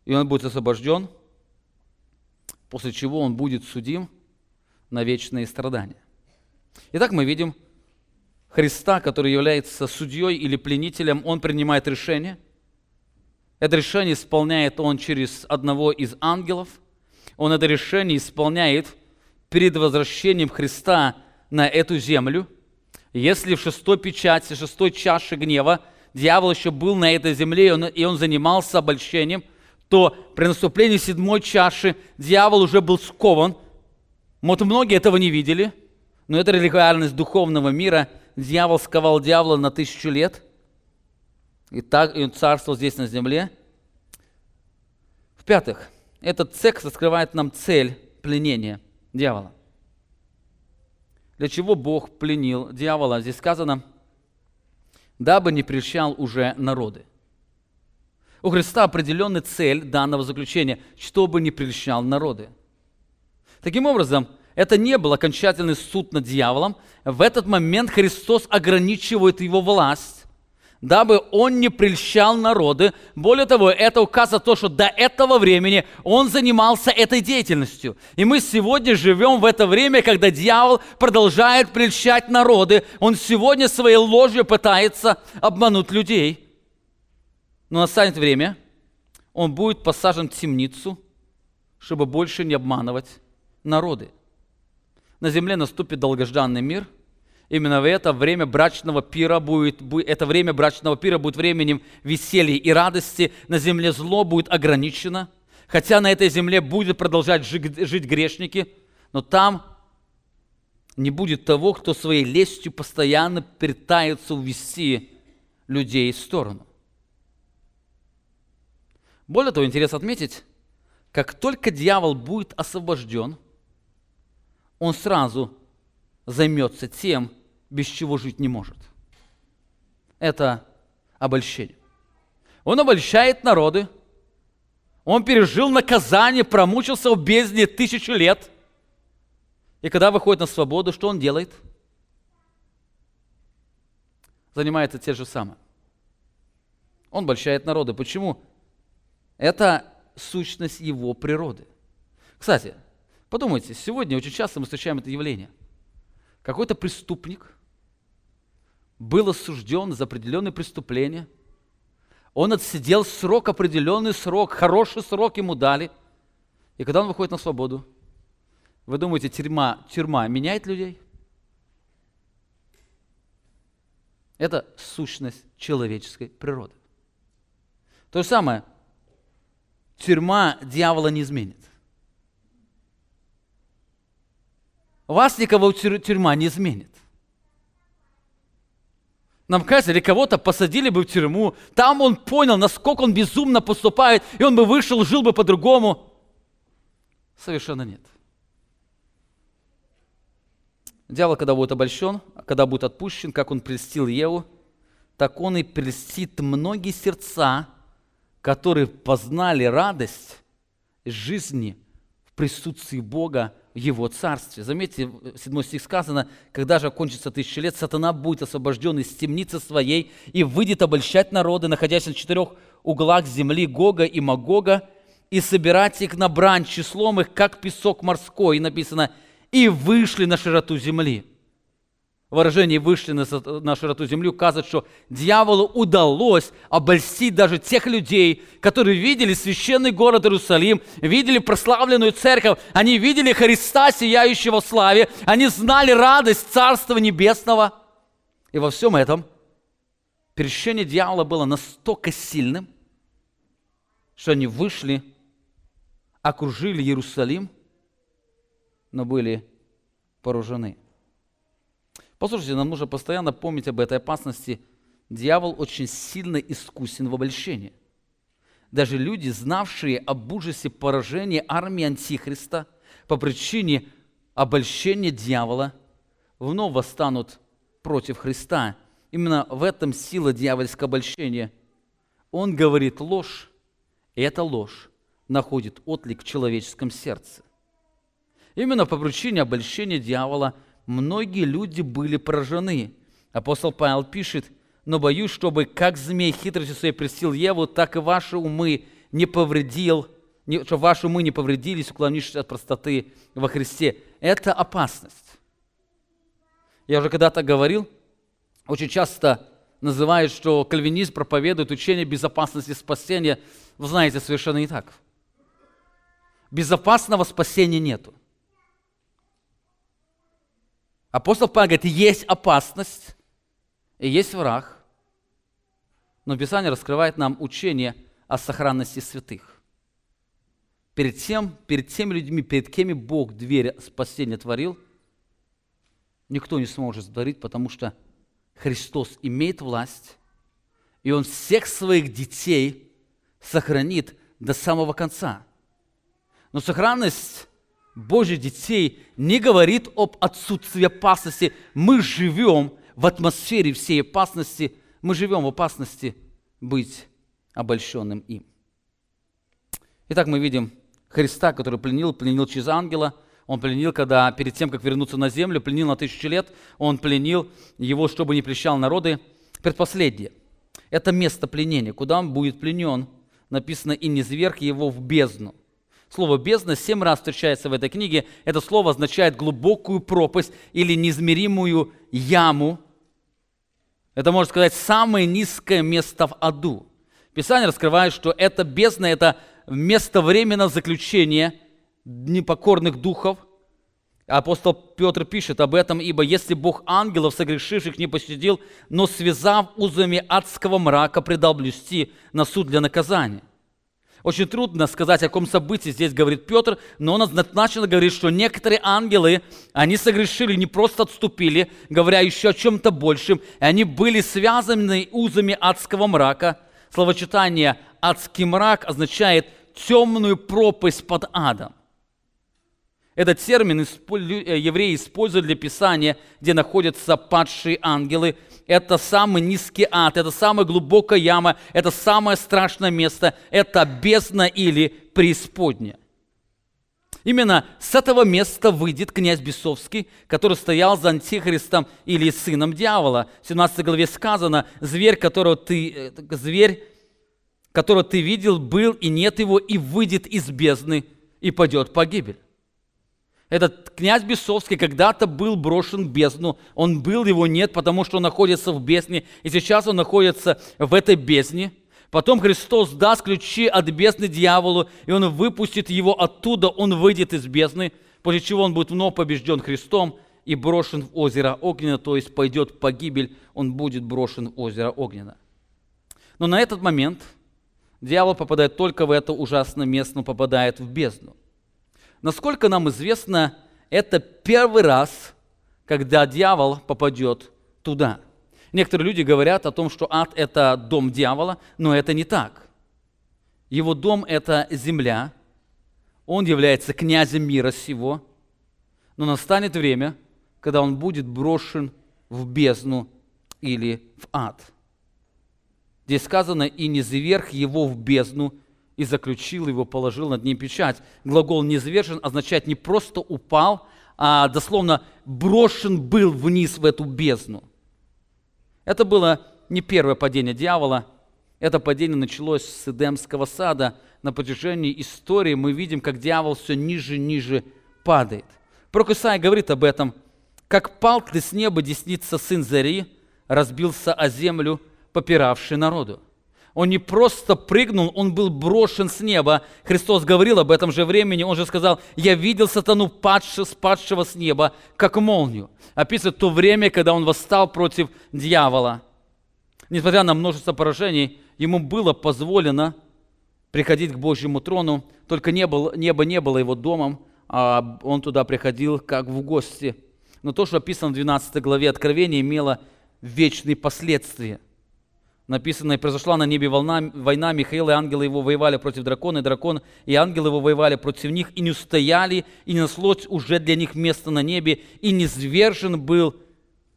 и он будет освобожден после чего он будет судим на вечные страдания. Итак, мы видим Христа, который является судьей или пленителем, он принимает решение. Это решение исполняет он через одного из ангелов. Он это решение исполняет перед возвращением Христа на эту землю. Если в шестой печати, шестой чаше гнева дьявол еще был на этой земле, и он, и он занимался обольщением, то при наступлении седьмой чаши дьявол уже был скован. Вот многие этого не видели, но это реальность духовного мира. Дьявол сковал дьявола на тысячу лет, и так и он царствовал здесь на земле. В-пятых, этот текст раскрывает нам цель пленения дьявола. Для чего Бог пленил дьявола? Здесь сказано, дабы не прельщал уже народы. У Христа определенная цель данного заключения, чтобы не прельщал народы. Таким образом, это не был окончательный суд над дьяволом. В этот момент Христос ограничивает его власть дабы он не прельщал народы. Более того, это указывает то, что до этого времени он занимался этой деятельностью. И мы сегодня живем в это время, когда дьявол продолжает прельщать народы. Он сегодня своей ложью пытается обмануть людей. Но настанет время, он будет посажен в темницу, чтобы больше не обманывать народы. На земле наступит долгожданный мир – именно в это время брачного пира будет, это время брачного пира будет временем веселья и радости. На земле зло будет ограничено, хотя на этой земле будет продолжать жить, грешники, но там не будет того, кто своей лестью постоянно пытается увести людей в сторону. Более того, интересно отметить, как только дьявол будет освобожден, он сразу займется тем, без чего жить не может. Это обольщение. Он обольщает народы. Он пережил наказание, промучился в бездне тысячу лет. И когда выходит на свободу, что он делает? Занимается те же самые. Он обольщает народы. Почему? Это сущность его природы. Кстати, подумайте, сегодня очень часто мы встречаем это явление. Какой-то преступник – был осужден за определенное преступление. Он отсидел срок, определенный срок, хороший срок ему дали. И когда он выходит на свободу, вы думаете, тюрьма, тюрьма меняет людей? Это сущность человеческой природы. То же самое, тюрьма дьявола не изменит. Вас никого тюрьма не изменит. Нам кажется, или кого-то посадили бы в тюрьму, там он понял, насколько он безумно поступает, и он бы вышел, жил бы по-другому. Совершенно нет. Дьявол, когда будет обольщен, когда будет отпущен, как он прельстил Еву, так он и прельстит многие сердца, которые познали радость жизни присутствии Бога его царстве. Заметьте, 7 стих сказано, когда же окончится тысяча лет, сатана будет освобожден из темницы своей и выйдет обольщать народы, находясь на четырех углах земли Гога и Магога, и собирать их на брань числом их, как песок морской, и написано, и вышли на широту земли выражение «вышли на, на широту земли» указывает, что дьяволу удалось обольстить даже тех людей, которые видели священный город Иерусалим, видели прославленную церковь, они видели Христа, сияющего в славе, они знали радость Царства Небесного. И во всем этом перещение дьявола было настолько сильным, что они вышли, окружили Иерусалим, но были поражены. Послушайте, нам нужно постоянно помнить об этой опасности. Дьявол очень сильно искусен в обольщении. Даже люди, знавшие об ужасе поражения армии Антихриста по причине обольщения дьявола, вновь восстанут против Христа. Именно в этом сила дьявольского обольщения. Он говорит ложь, и эта ложь находит отлик в человеческом сердце. Именно по причине обольщения дьявола – многие люди были поражены. Апостол Павел пишет, но боюсь, чтобы как змей хитростью своей пресил Еву, так и ваши умы не повредил, не, чтобы ваши умы не повредились, уклонившись от простоты во Христе. Это опасность. Я уже когда-то говорил, очень часто называют, что кальвинизм проповедует учение безопасности спасения. Вы знаете, совершенно не так. Безопасного спасения нету. Апостол Павел говорит, есть опасность и есть враг, но Писание раскрывает нам учение о сохранности святых. Перед тем, перед теми людьми, перед кем Бог дверь спасения творил, никто не сможет затворить, потому что Христос имеет власть, и Он всех своих детей сохранит до самого конца. Но сохранность Божьих детей не говорит об отсутствии опасности. Мы живем в атмосфере всей опасности, мы живем в опасности быть обольщенным им. Итак, мы видим Христа, который пленил, пленил через ангела. Он пленил, когда перед тем, как вернуться на землю, пленил на тысячу лет. Он пленил его, чтобы не прельщал народы. Предпоследнее. Это место пленения. Куда он будет пленен? Написано, и не зверг его в бездну. Слово «бездна» семь раз встречается в этой книге. Это слово означает глубокую пропасть или неизмеримую яму. Это, можно сказать, самое низкое место в аду. Писание раскрывает, что это бездна – это место временного заключения непокорных духов. Апостол Петр пишет об этом, ибо если Бог ангелов, согрешивших, не пощадил, но связав узами адского мрака, предал блюсти на суд для наказания. Очень трудно сказать, о каком событии здесь говорит Петр, но он однозначно говорит, что некоторые ангелы, они согрешили, не просто отступили, говоря еще о чем-то большем, и они были связаны узами адского мрака. Словочитание «адский мрак» означает темную пропасть под адом. Этот термин э, евреи используют для писания, где находятся падшие ангелы. Это самый низкий ад, это самая глубокая яма, это самое страшное место, это бездна или преисподня. Именно с этого места выйдет князь Бесовский, который стоял за антихристом или сыном дьявола. В 17 главе сказано, зверь, которого ты, э, зверь, которого ты видел, был и нет его, и выйдет из бездны, и пойдет погибель. Этот князь Бесовский когда-то был брошен в бездну. Он был, его нет, потому что он находится в бездне. И сейчас он находится в этой бездне. Потом Христос даст ключи от бездны дьяволу, и он выпустит его оттуда, он выйдет из бездны, после чего он будет вновь побежден Христом и брошен в озеро Огненно, то есть пойдет погибель, он будет брошен в озеро Огненно. Но на этот момент дьявол попадает только в это ужасное место, он попадает в бездну. Насколько нам известно, это первый раз, когда дьявол попадет туда. Некоторые люди говорят о том, что ад – это дом дьявола, но это не так. Его дом – это земля, он является князем мира сего, но настанет время, когда он будет брошен в бездну или в ад. Здесь сказано, и не заверх его в бездну, и заключил его, положил над ним печать. Глагол «низвержен» означает не просто упал, а дословно брошен был вниз в эту бездну. Это было не первое падение дьявола. Это падение началось с Эдемского сада. На протяжении истории мы видим, как дьявол все ниже и ниже падает. Пророк Исаия говорит об этом. «Как пал ты с неба десница сын Зари, разбился о землю, попиравший народу». Он не просто прыгнул, он был брошен с неба. Христос говорил об этом же времени, он же сказал, я видел сатану падшего, спадшего с неба, как молнию. Описывает то время, когда он восстал против дьявола. Несмотря на множество поражений, ему было позволено приходить к Божьему трону, только небо, небо не было его домом, а он туда приходил как в гости. Но то, что описано в 12 главе Откровения, имело вечные последствия – написано, и произошла на небе волна, война, Михаил и ангелы его воевали против дракона, и дракон и ангелы его воевали против них, и не устояли, и не нашлось уже для них места на небе, и не звержен был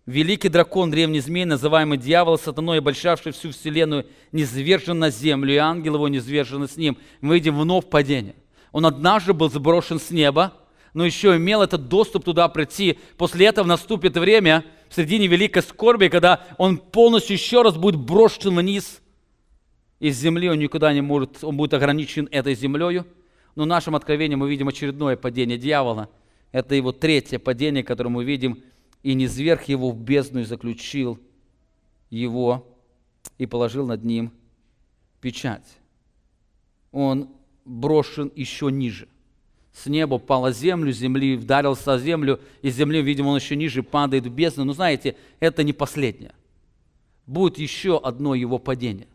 великий дракон, древний змей, называемый дьявол, сатаной, обольщавший всю вселенную, не звержен на землю, и ангел его не звержен с ним. Мы видим вновь падение. Он однажды был сброшен с неба, но еще имел этот доступ туда прийти. После этого наступит время – в середине великой скорби, когда он полностью еще раз будет брошен вниз из земли, он никуда не может, он будет ограничен этой землей, Но в нашем откровении мы видим очередное падение дьявола. Это его третье падение, которое мы видим. «И не зверх его в бездну и заключил его и положил над ним печать». Он брошен еще ниже. С неба пала землю, земли вдарился о землю, и с земли, видимо, он еще ниже падает в бездну. Но знаете, это не последнее. Будет еще одно его падение.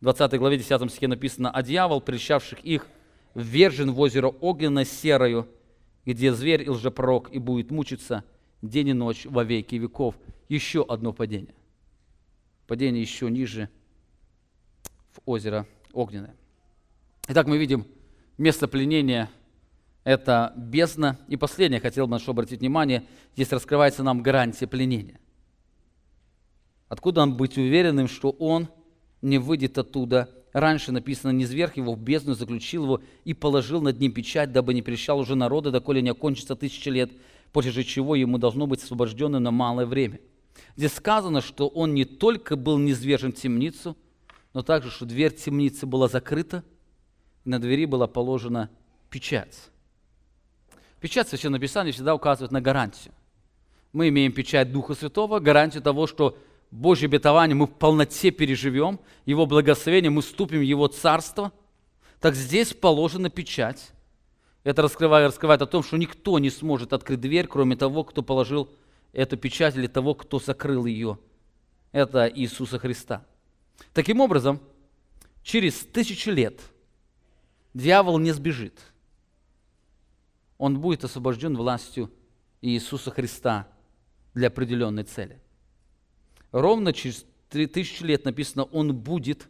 В 20 главе 10 стихе написано, «А дьявол, прельщавших их, ввержен в озеро огненно серою, где зверь и лжепророк и будет мучиться день и ночь во веки веков». Еще одно падение. Падение еще ниже в озеро огненное. Итак, мы видим место пленения – это бездна. И последнее, хотел бы на обратить внимание, здесь раскрывается нам гарантия пленения. Откуда нам быть уверенным, что он не выйдет оттуда? Раньше написано, не зверх его в бездну, заключил его и положил над ним печать, дабы не прещал уже народа, доколе не окончится тысячи лет, после же чего ему должно быть освобожденным на малое время. Здесь сказано, что он не только был низвержен в темницу, но также, что дверь темницы была закрыта – на двери была положена печать. Печать Священного Писания всегда указывает на гарантию. Мы имеем печать Духа Святого, гарантию того, что Божье обетование мы в полноте переживем, Его благословение, мы вступим в Его Царство. Так здесь положена печать. Это раскрывает, раскрывает о том, что никто не сможет открыть дверь, кроме того, кто положил эту печать, или того, кто закрыл ее. Это Иисуса Христа. Таким образом, через тысячи лет – дьявол не сбежит. Он будет освобожден властью Иисуса Христа для определенной цели. Ровно через 3000 лет написано, он будет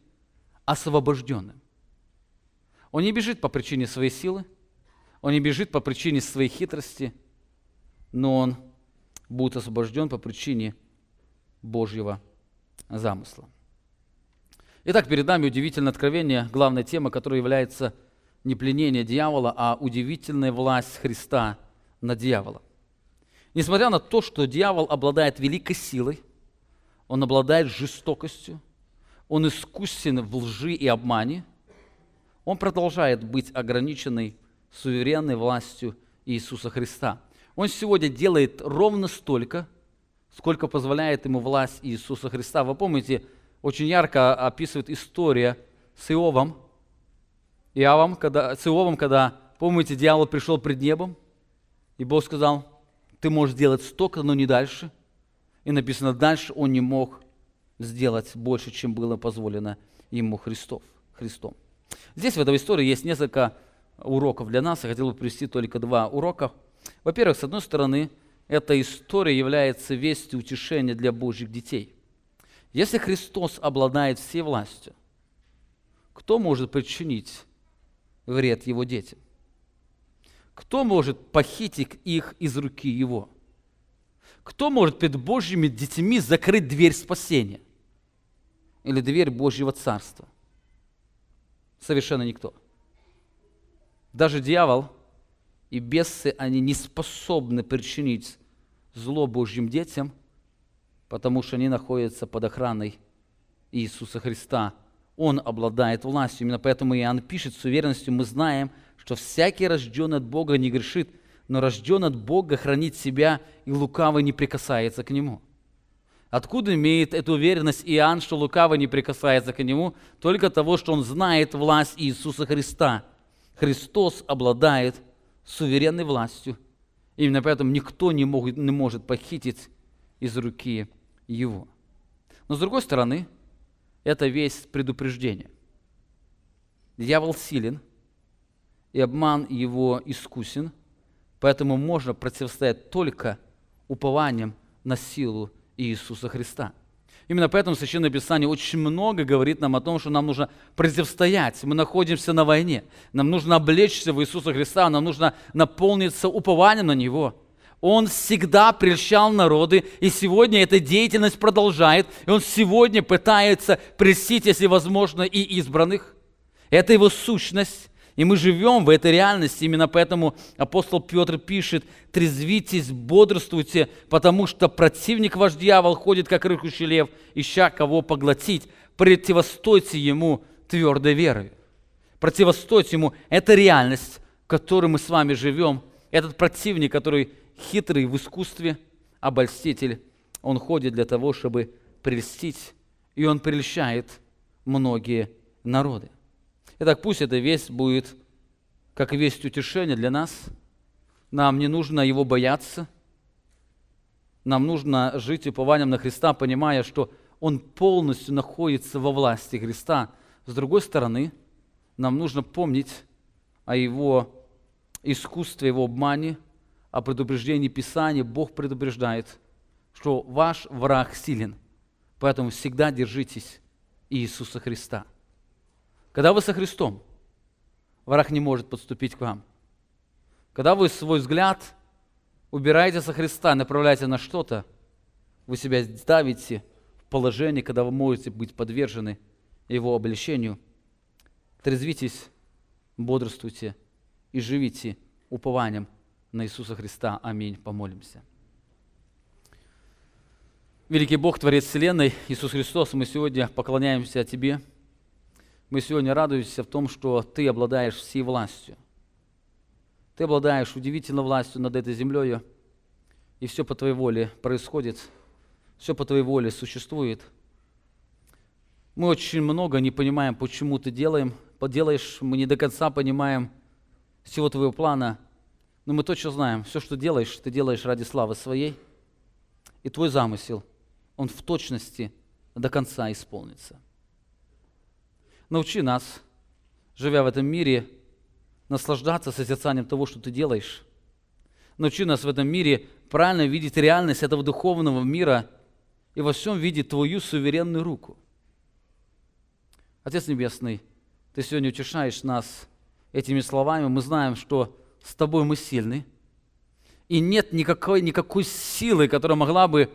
освобожденным. Он не бежит по причине своей силы, он не бежит по причине своей хитрости, но он будет освобожден по причине Божьего замысла. Итак, перед нами удивительное откровение, главная тема, которая является – не пленение дьявола, а удивительная власть Христа над дьяволом. Несмотря на то, что дьявол обладает великой силой, он обладает жестокостью, он искусен в лжи и обмане, он продолжает быть ограниченной суверенной властью Иисуса Христа. Он сегодня делает ровно столько, сколько позволяет ему власть Иисуса Христа. Вы помните, очень ярко описывает история с Иовом, Иовом, когда, с Иовом, когда, помните, дьявол пришел пред небом, и Бог сказал, ты можешь сделать столько, но не дальше. И написано, дальше он не мог сделать больше, чем было позволено ему Христов, Христом. Здесь в этой истории есть несколько уроков для нас. Я хотел бы привести только два урока. Во-первых, с одной стороны, эта история является вестью утешения для Божьих детей. Если Христос обладает всей властью, кто может причинить вред его детям? Кто может похитить их из руки его? Кто может перед Божьими детьми закрыть дверь спасения? Или дверь Божьего Царства? Совершенно никто. Даже дьявол и бесы, они не способны причинить зло Божьим детям, потому что они находятся под охраной Иисуса Христа – он обладает властью. Именно поэтому Иоанн пишет с уверенностью, мы знаем, что всякий рожденный от Бога не грешит, но рожден от Бога хранит себя, и лукавый не прикасается к нему. Откуда имеет эту уверенность Иоанн, что лукавый не прикасается к нему? Только того, что он знает власть Иисуса Христа. Христос обладает суверенной властью. Именно поэтому никто не, может, не может похитить из руки его. Но с другой стороны, это весь предупреждение. Дьявол силен, и обман его искусен, поэтому можно противостоять только упованием на силу Иисуса Христа. Именно поэтому Священное Писание очень много говорит нам о том, что нам нужно противостоять. Мы находимся на войне. Нам нужно облечься в Иисуса Христа, нам нужно наполниться упованием на Него – он всегда прельщал народы, и сегодня эта деятельность продолжает, и он сегодня пытается прельстить, если возможно, и избранных. Это его сущность, и мы живем в этой реальности. Именно поэтому апостол Петр пишет, трезвитесь, бодрствуйте, потому что противник ваш дьявол ходит, как рыкущий лев, ища кого поглотить. Противостойте ему твердой верой. противостоять ему. Это реальность, в которой мы с вами живем. Этот противник, который хитрый в искусстве, обольститель, он ходит для того, чтобы прельстить, и он прельщает многие народы. Итак, пусть эта весть будет как весть утешения для нас. Нам не нужно его бояться. Нам нужно жить упованием на Христа, понимая, что Он полностью находится во власти Христа. С другой стороны, нам нужно помнить о Его искусстве, Его обмане, о предупреждении Писания. Бог предупреждает, что ваш враг силен. Поэтому всегда держитесь Иисуса Христа. Когда вы со Христом, враг не может подступить к вам. Когда вы свой взгляд убираете со Христа, направляете на что-то, вы себя ставите в положение, когда вы можете быть подвержены Его обличению. Трезвитесь, бодрствуйте и живите упованием на Иисуса Христа. Аминь. Помолимся. Великий Бог, Творец Вселенной, Иисус Христос, мы сегодня поклоняемся Тебе – мы сегодня радуемся в том, что Ты обладаешь всей властью. Ты обладаешь удивительной властью над этой землей, и все по Твоей воле происходит, все по Твоей воле существует. Мы очень много не понимаем, почему Ты делаем, делаешь, мы не до конца понимаем всего Твоего плана, но мы точно знаем, все, что делаешь, Ты делаешь ради славы Своей, и Твой замысел, он в точности до конца исполнится. Научи нас, живя в этом мире, наслаждаться созерцанием того, что ты делаешь. Научи нас в этом мире правильно видеть реальность этого духовного мира и во всем видеть Твою суверенную руку. Отец Небесный, Ты сегодня утешаешь нас этими словами. Мы знаем, что с Тобой мы сильны. И нет никакой, никакой силы, которая могла бы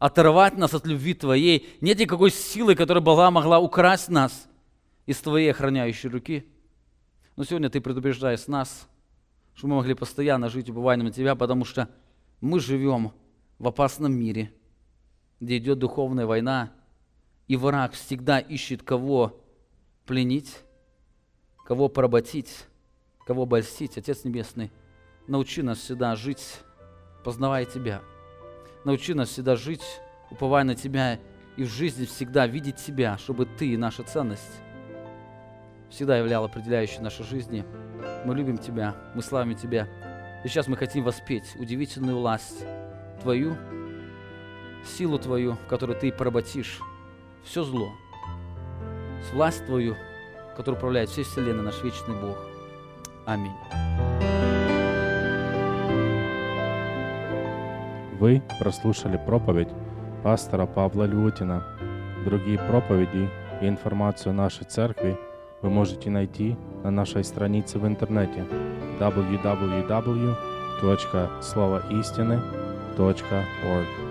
оторвать нас от любви Твоей. Нет никакой силы, которая была, могла украсть нас из Твоей охраняющей руки. Но сегодня Ты предупреждаешь нас, что мы могли постоянно жить убыванием на Тебя, потому что мы живем в опасном мире, где идет духовная война, и враг всегда ищет кого пленить, кого поработить, кого обольстить. Отец Небесный, научи нас всегда жить, познавая Тебя. Научи нас всегда жить, уповая на Тебя, и в жизни всегда видеть Тебя, чтобы Ты и наша ценность всегда являл определяющей нашей жизни. Мы любим Тебя, мы славим Тебя. И сейчас мы хотим воспеть удивительную власть Твою, силу Твою, в которой Ты поработишь все зло, власть Твою, которая управляет всей вселенной, наш вечный Бог. Аминь. Вы прослушали проповедь пастора Павла Лютина. Другие проповеди и информацию о нашей церкви – вы можете найти на нашей странице в интернете www.словоистины.org.